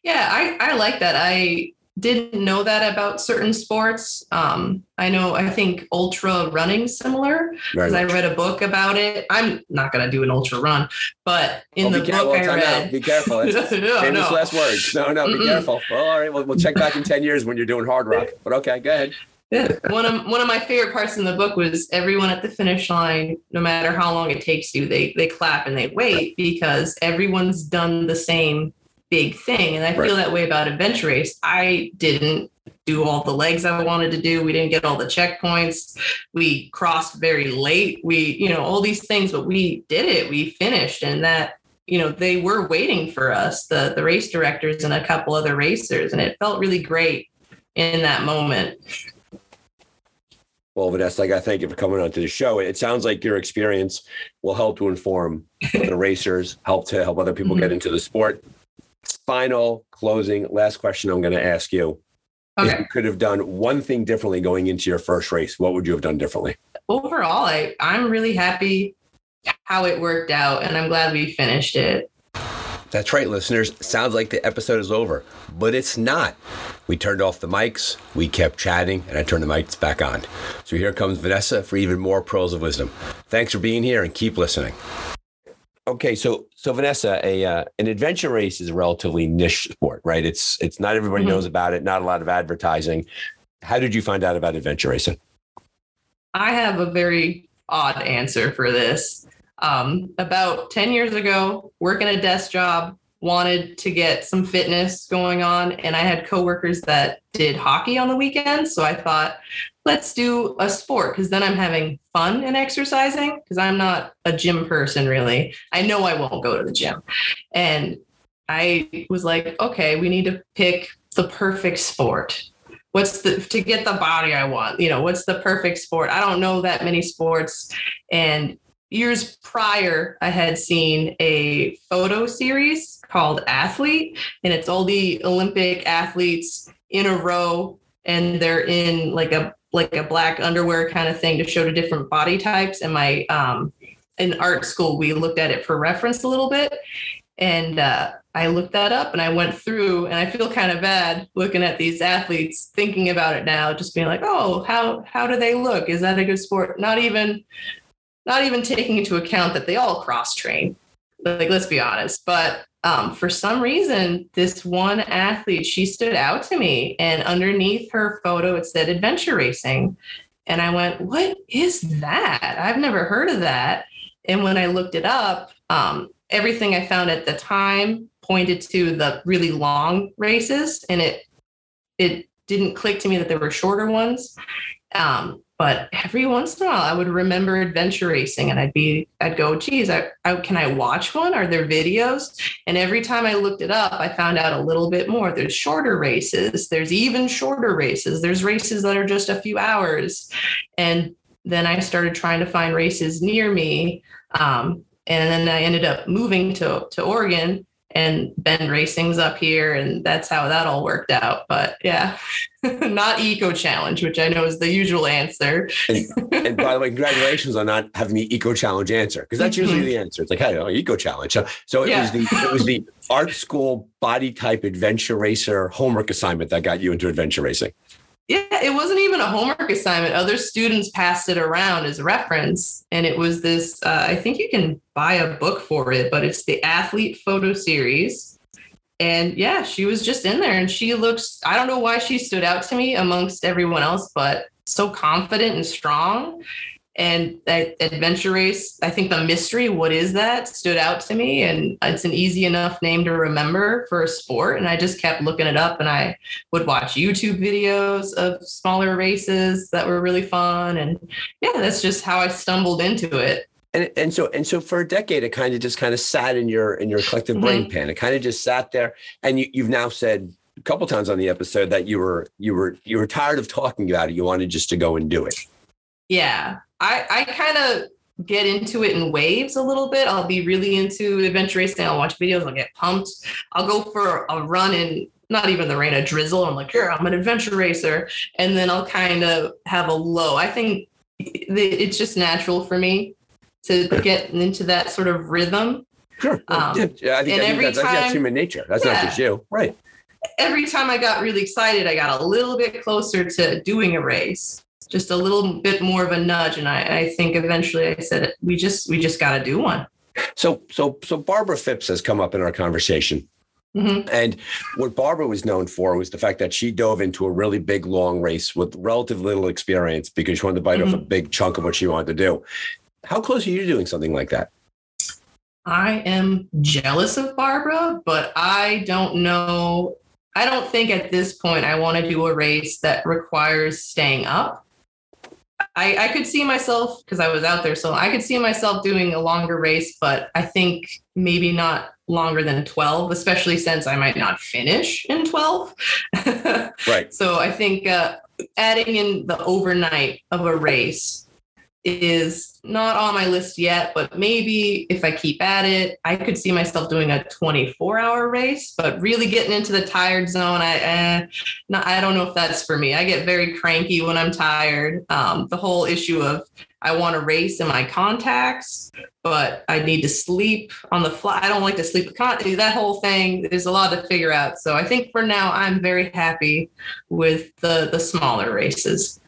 Yeah, I, I like that. I didn't know that about certain sports. Um, I know, I think ultra running similar because I read a book about it. I'm not going to do an ultra run, but in oh, the book I read, out. be careful. no, famous no. last words. No, no, be Mm-mm. careful. Well, all right, we'll, we'll check back in ten years when you're doing Hardrock. But okay, go ahead. Yeah. One of one of my favorite parts in the book was everyone at the finish line, no matter how long it takes you, they they clap and they wait because everyone's done the same big thing. And I right. feel that way about Adventure Race. I didn't do all the legs I wanted to do. We didn't get all the checkpoints. We crossed very late. We, you know, all these things, but we did it. We finished. And that, you know, they were waiting for us, the the race directors and a couple other racers. And it felt really great in that moment. Well, Vanessa, I got to thank you for coming on to the show. It sounds like your experience will help to inform the racers, help to help other people mm-hmm. get into the sport final closing last question I'm going to ask you. Okay. If you could have done one thing differently going into your first race, what would you have done differently? Overall, I, I'm really happy how it worked out, and I'm glad we finished it. That's right, listeners. Sounds like the episode is over, but it's not. We turned off the mics, we kept chatting, and I turned the mics back on. So here comes Vanessa for even more pearls of wisdom. Thanks for being here and keep listening. Okay, so so Vanessa, a uh, an adventure race is a relatively niche sport, right? It's it's not everybody mm-hmm. knows about it, not a lot of advertising. How did you find out about adventure racing? I have a very odd answer for this. Um, about 10 years ago, working a desk job, wanted to get some fitness going on, and I had coworkers that did hockey on the weekends. So I thought, let's do a sport because then I'm having fun and exercising because I'm not a gym person really. I know I won't go to the gym. And I was like, okay, we need to pick the perfect sport. What's the to get the body I want? You know, what's the perfect sport? I don't know that many sports. And years prior, I had seen a photo series called Athlete, and it's all the Olympic athletes in a row and they're in like a like a black underwear kind of thing to show to different body types. And my um, in art school, we looked at it for reference a little bit. And uh, I looked that up and I went through, and I feel kind of bad looking at these athletes, thinking about it now, just being like, oh, how how do they look? Is that a good sport? Not even, not even taking into account that they all cross train. Like, let's be honest. But um, for some reason, this one athlete, she stood out to me. And underneath her photo, it said adventure racing. And I went, What is that? I've never heard of that. And when I looked it up, um, everything I found at the time pointed to the really long races. And it, it didn't click to me that there were shorter ones. Um, but every once in a while i would remember adventure racing and i'd be i'd go geez I, I, can i watch one? Are there videos? And every time i looked it up i found out a little bit more. There's shorter races there's even shorter races there's races that are just a few hours. And then i started trying to find races near me um, and then i ended up moving to, to oregon and Bend Racing's up here, and that's how that all worked out. But yeah, not Eco Challenge, which I know is the usual answer. And, and by the way, congratulations on not having the Eco Challenge answer because that's usually Mhm. the answer. It's like, hey, oh, Eco Challenge. So, so it Yeah. was the it was the art school body type adventure racer homework assignment that got you into adventure racing. Yeah, it wasn't even a homework assignment. Other students passed it around as a reference. And it was this uh, I think you can buy a book for it, but it's the athlete photo series. And yeah, she was just in there and she looks, I don't know why she stood out to me amongst everyone else, but so confident and strong. And that adventure race, I think the mystery, what is that, stood out to me. And it's an easy enough name to remember for a sport. And I just kept looking it up and I would watch YouTube videos of smaller races that were really fun. And yeah, that's just how I stumbled into it. And, and so and so for a decade, it kind of just kind of sat in your in your collective brain mm-hmm. pan. It kind of just sat there. And you, you've now said a couple times on the episode that you were you were you were tired of talking about it. You wanted just to go and do it. Yeah, I, I kind of get into it in waves a little bit. I'll be really into adventure racing. I'll watch videos. I'll get pumped. I'll go for a run in not even the rain, a drizzle. I'm like, here, I'm an adventure racer. And then I'll kind of have a low. I think it's just natural for me to get into that sort of rhythm. Sure. Um, yeah, I think, and I think every that's, time- human nature. That's not just you. Right. every time I got really excited, I got a little bit closer to doing a race, just a little bit more of a nudge. And I, I think eventually I said, we just, we just got to do one. So so so Barbara Phipps has come up in our conversation. Mhm. And what Barbara was known for was the fact that she dove into a really big long race with relative little experience because she wanted to bite off a big chunk of what she wanted to do. How close are you to doing something like that? I am jealous of Barbara, but I don't know. I don't think at this point I want to do a race that requires staying up. I, I could see myself because I was out there, so I could see myself doing a longer race, but I think maybe not longer than 12, especially since I might not finish in 12. Right. So I think uh, adding in the overnight of a race is not on my list yet, but maybe if I keep at it, I could see myself doing a 24 hour race, but really getting into the tired zone. I, eh, I don't know if that's for me. I get very cranky when I'm tired. Um, the whole issue of I want to race in my contacts, but I need to sleep on the fly. I don't like to sleep. that whole thing, there's a lot to figure out. So I think for now, I'm very happy with the the smaller races.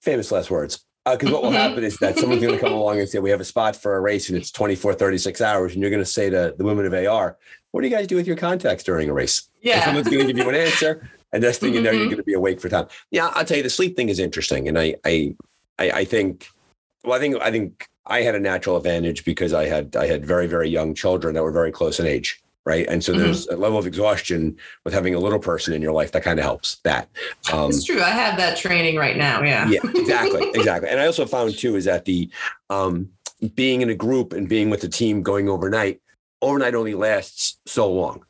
Famous last words. Because what will Mhm. happen is that someone's going to come along and say, We have a spot for a race and it's 24, 36 hours. And you're going to say to the women of AR, What do you guys do with your contacts during a race? And Yeah. someone's going to give you an answer. And next thing you know, you're Mhm. going to be awake for time. Yeah, I'll tell you, the sleep thing is interesting. And I, I, I, I think, well, I think, I think I had a natural advantage because I had, I had very, very young children that were very close in age. Right. And so Mhm. there's a level of exhaustion with having a little person in your life that kind of helps that. Um, It's true. I have that training right now. Yeah. yeah exactly exactly and i also found too is that the um being in a group and being with the team going overnight overnight only lasts so long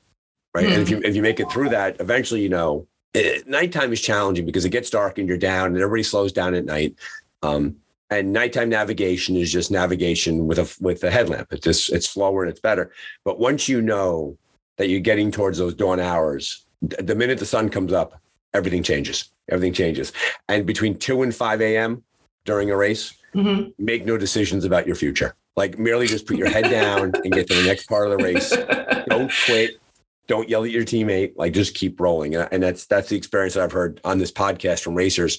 right and if you if you make it through that eventually you know it, nighttime is challenging because it gets dark and you're down and everybody slows down at night um and nighttime navigation is just navigation with a with a headlamp it's just it's slower and it's better but once you know that you're getting towards those dawn hours the minute the sun comes up everything changes everything changes and between 2 and 5 a.m. during a race, Mhm. make no decisions about your future. Like merely just put your head down and get to the next part of the race. Don't quit. Don't yell at your teammate. Like just keep rolling. And and that's that's the experience that I've heard on this podcast from racers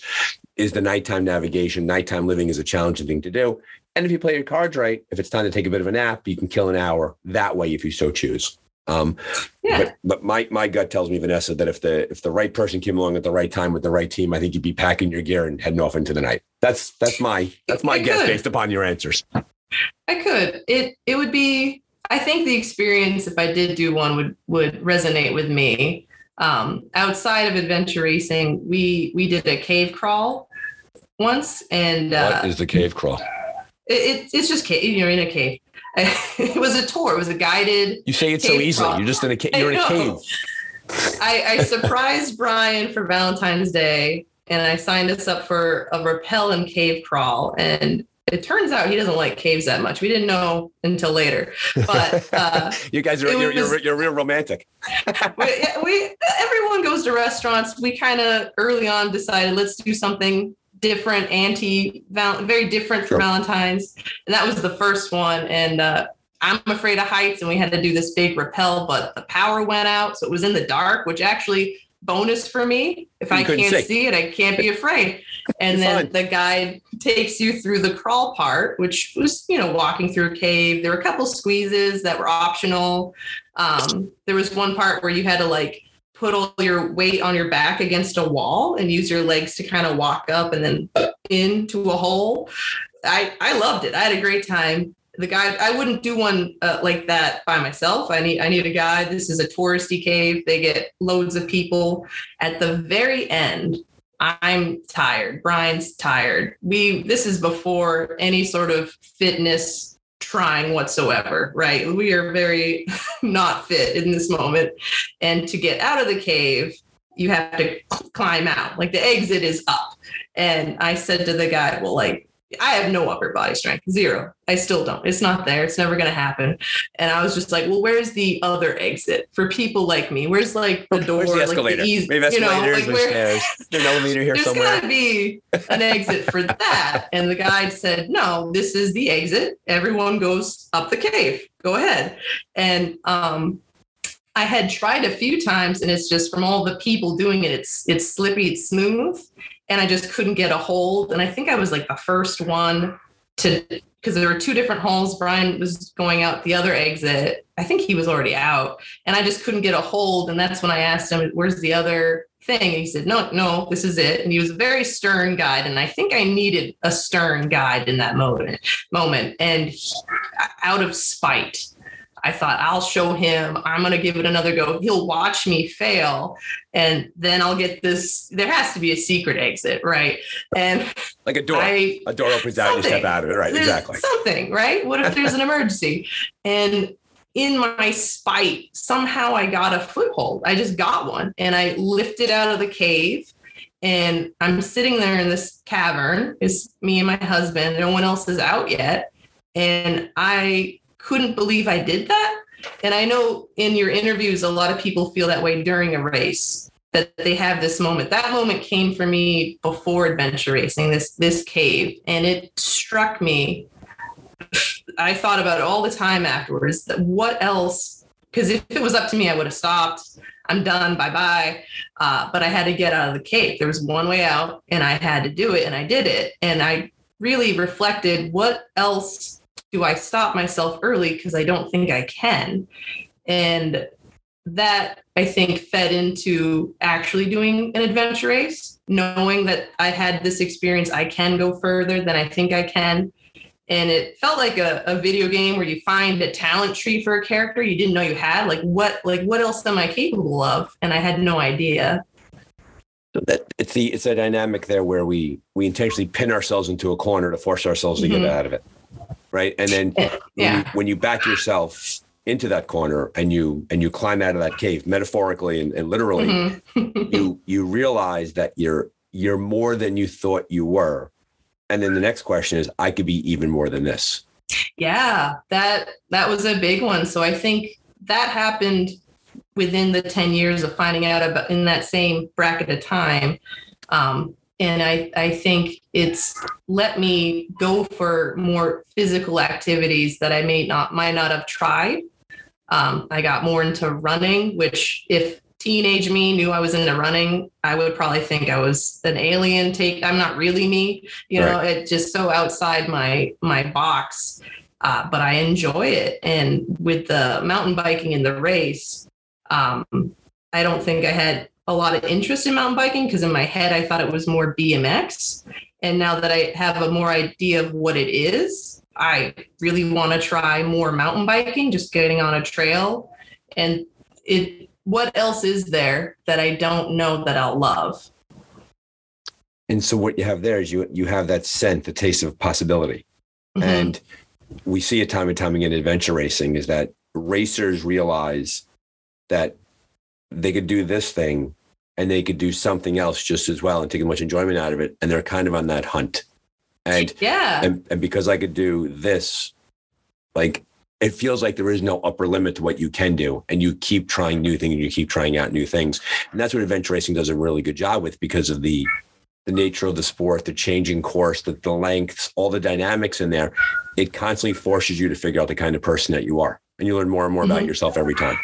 is the nighttime navigation. Nighttime living is a challenging thing to do. And if you play your cards right, if it's time to take a bit of a nap, you can kill an hour that way if you so choose. Um, Yeah. but but my my gut tells me, Vanessa, that if the if the right person came along at the right time with the right team, I think you'd be packing your gear and heading off into the night. That's that's my that's my You guess could. based upon your answers. I could. It it would be. I think the experience, if I did do one, would would resonate with me. Um, outside of adventure racing, we we did a cave crawl once, and uh, what is the cave crawl? it, it, it's just cave. You're in a cave. it was a tour. It was a guided. You say it so easily. crawl. You're just in a cave. You're in a cave. I, I surprised Brian for Valentine's Day, and I signed us up for a rappel and cave crawl. And it turns out he doesn't like caves that much. We didn't know until later, but uh, you guys are you're, was- you're, you're real romantic. we, we everyone goes to restaurants. We kind of early on decided let's do something different, anti, very different for Sure. Valentine's, and that was the first one. And uh, I'm afraid of heights, and we had to do this big rappel, but the power went out, so it was in the dark, which actually bonus for me. If You I can't see. see it, I can't be afraid. And You're then fine. the guide takes you through the crawl part, which was, you know, walking through a cave. There were a couple squeezes that were optional. Um, there was one part where you had to like put all your weight on your back against a wall and use your legs to kind of walk up and then into a hole. I I loved it. I had a great time. The guy I wouldn't do one uh, like that by myself. I need I need a guide. This is a touristy cave. They get loads of people. At the very end, I'm tired. Brian's tired. We this is before any sort of fitness trying whatsoever, right? We are very not fit in this moment. And to get out of the cave, you have to climb out. Like the exit is up. And I said to the guy, well, like, I have no upper body strength, zero. I still don't. It's not there. It's never going to happen. And I was just like, well, where's the other exit for people like me? Where's like the door, Where's the like escalator? the easy, Maybe you know, escalators like stairs. There's an elevator here there's somewhere. got to be an exit for that. And the guide said, no, this is the exit. Everyone goes up the cave. Go ahead. And um, I had tried a few times, and it's just from all the people doing it, it's it's slippy, it's smooth, and I just couldn't get a hold. And I think I was like the first one to because there were two different holes. Brian was going out the other exit. I think he was already out, and I just couldn't get a hold. And that's when I asked him, "Where's the other thing?" And he said, "No, no, this is it." And he was a very stern guide, and I think I needed a stern guide in that moment. Moment, and he- out of spite. I thought I'll show him. I'm going to give it another go. He'll watch me fail, and then I'll get this. There has to be a secret exit, right? And Like a door. I a door opens out and you step out of it. Right, there's exactly. Something, right? What if there's an emergency? And in my spite, somehow I got a foothold. I just got one and I lifted out of the cave. And I'm sitting there in this cavern. It's me and my husband. No one else is out yet. And I couldn't believe I did that. And I know in your interviews, a lot of people feel that way during a race that they have this moment. That moment came for me before adventure racing, this this cave, and it struck me. I thought about it all the time afterwards. That what else? Because if it was up to me, I would have stopped. I'm done. Bye bye. Uh, but I had to get out of the cave. There was one way out, and I had to do it, and I did it. And I really reflected what else do I stop myself early because I don't think I can. And that I think fed into actually doing an adventure race, knowing that I had this experience, I can go further than I think I can. And it felt like a, a video game where you find a talent tree for a character you didn't know you had. Like what like what else am I capable of? And I had no idea. So that it's the it's a dynamic there where we we intentionally pin ourselves into a corner to force ourselves to Mhm. get out of it right? And then when, you, when you back yourself into that corner and you and you climb out of that cave metaphorically and, and literally Mhm. you you realize that you're you're more than you thought you were. And then the next question is i could be even more than this. Yeah that that was a big one. So i think that happened within the 10 years of finding out about in that same bracket of time um, and I, I think it's let me go for more physical activities that I may not might not have tried. Um, I got more into running, which if teenage me knew I was into running, I would probably think I was an alien. Take I'm not really me, you know. It just so outside my my box, uh, but I enjoy it. And with the mountain biking and the race, um, I don't think I had a lot of interest in mountain biking because in my head I thought it was more BMX. And now that I have a more idea of what it is, I really want to try more mountain biking, just getting on a trail. And it what else is there that I don't know that I'll love? and so what you have there is you you have that scent the taste of possibility Mhm. And we see it time and time again in adventure racing is that racers realize that they could do this thing and they could do something else just as well and take as much enjoyment out of it. And they're kind of on that hunt. And Yeah. and, and because I could do this, like it feels like there is no upper limit to what you can do. And you keep trying new things and you keep trying out new things. And that's what adventure racing does a really good job with because of the the nature of the sport, the changing course, the, the lengths, all the dynamics in there. It constantly forces you to figure out the kind of person that you are. And you learn more and more about Mhm. yourself every time.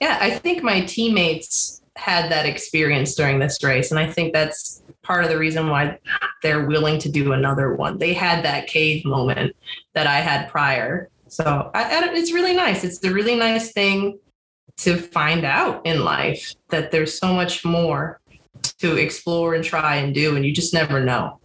Yeah, I think my teammates had that experience during this race. And I think that's part of the reason why they're willing to do another one. They had that cave moment that I had prior. So I, I, it's really nice. It's a really nice thing to find out in life that there's so much more to explore and try and do, and you just never know.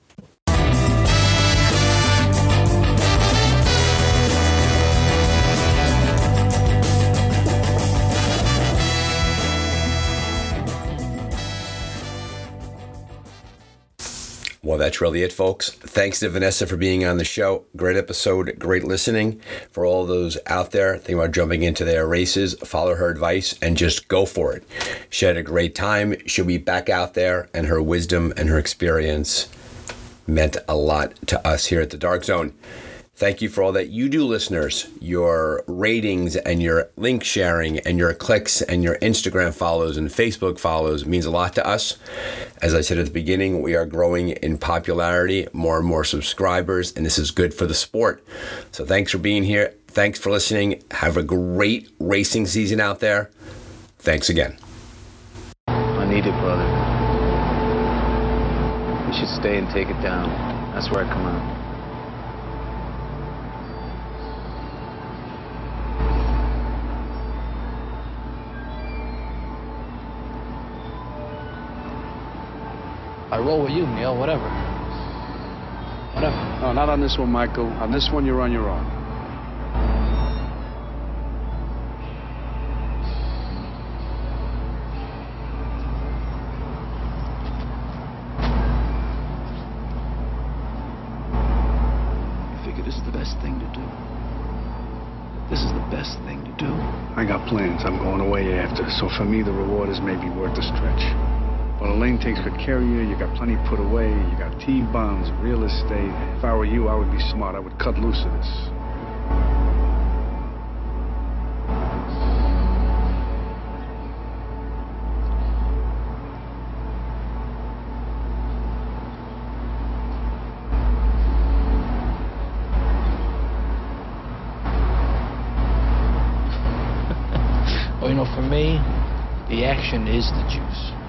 Well, that's really it, folks. Thanks to Vanessa for being on the show. Great episode, great listening. For all those out there thinking about jumping into their races, follow her advice and just go for it. She had a great time. She'll be back out there, and her wisdom and her experience meant a lot to us here at the Dark Zone. Thank you for all that you do, listeners. Your ratings and your link sharing and your clicks and your Instagram follows and Facebook follows means a lot to us. As I said at the beginning, we are growing in popularity, more and more subscribers, and this is good for the sport. So thanks for being here. Thanks for listening. Have a great racing season out there. Thanks again. I need it, brother. We should stay and take it down. That's where I come out. I roll with you, Neil. Whatever. Whatever. No, not on this one, Michael. On this one, you're on your own. I figure this is the best thing to do. This is the best thing to do. I got plans. I'm going away after, so for me, the reward is maybe worth the stretch. But Elaine takes good care of you. You got plenty put away. You got T-bonds, real estate. If I were you, I would be smart. I would cut loose of this. Well, you know, for me, the action is the juice.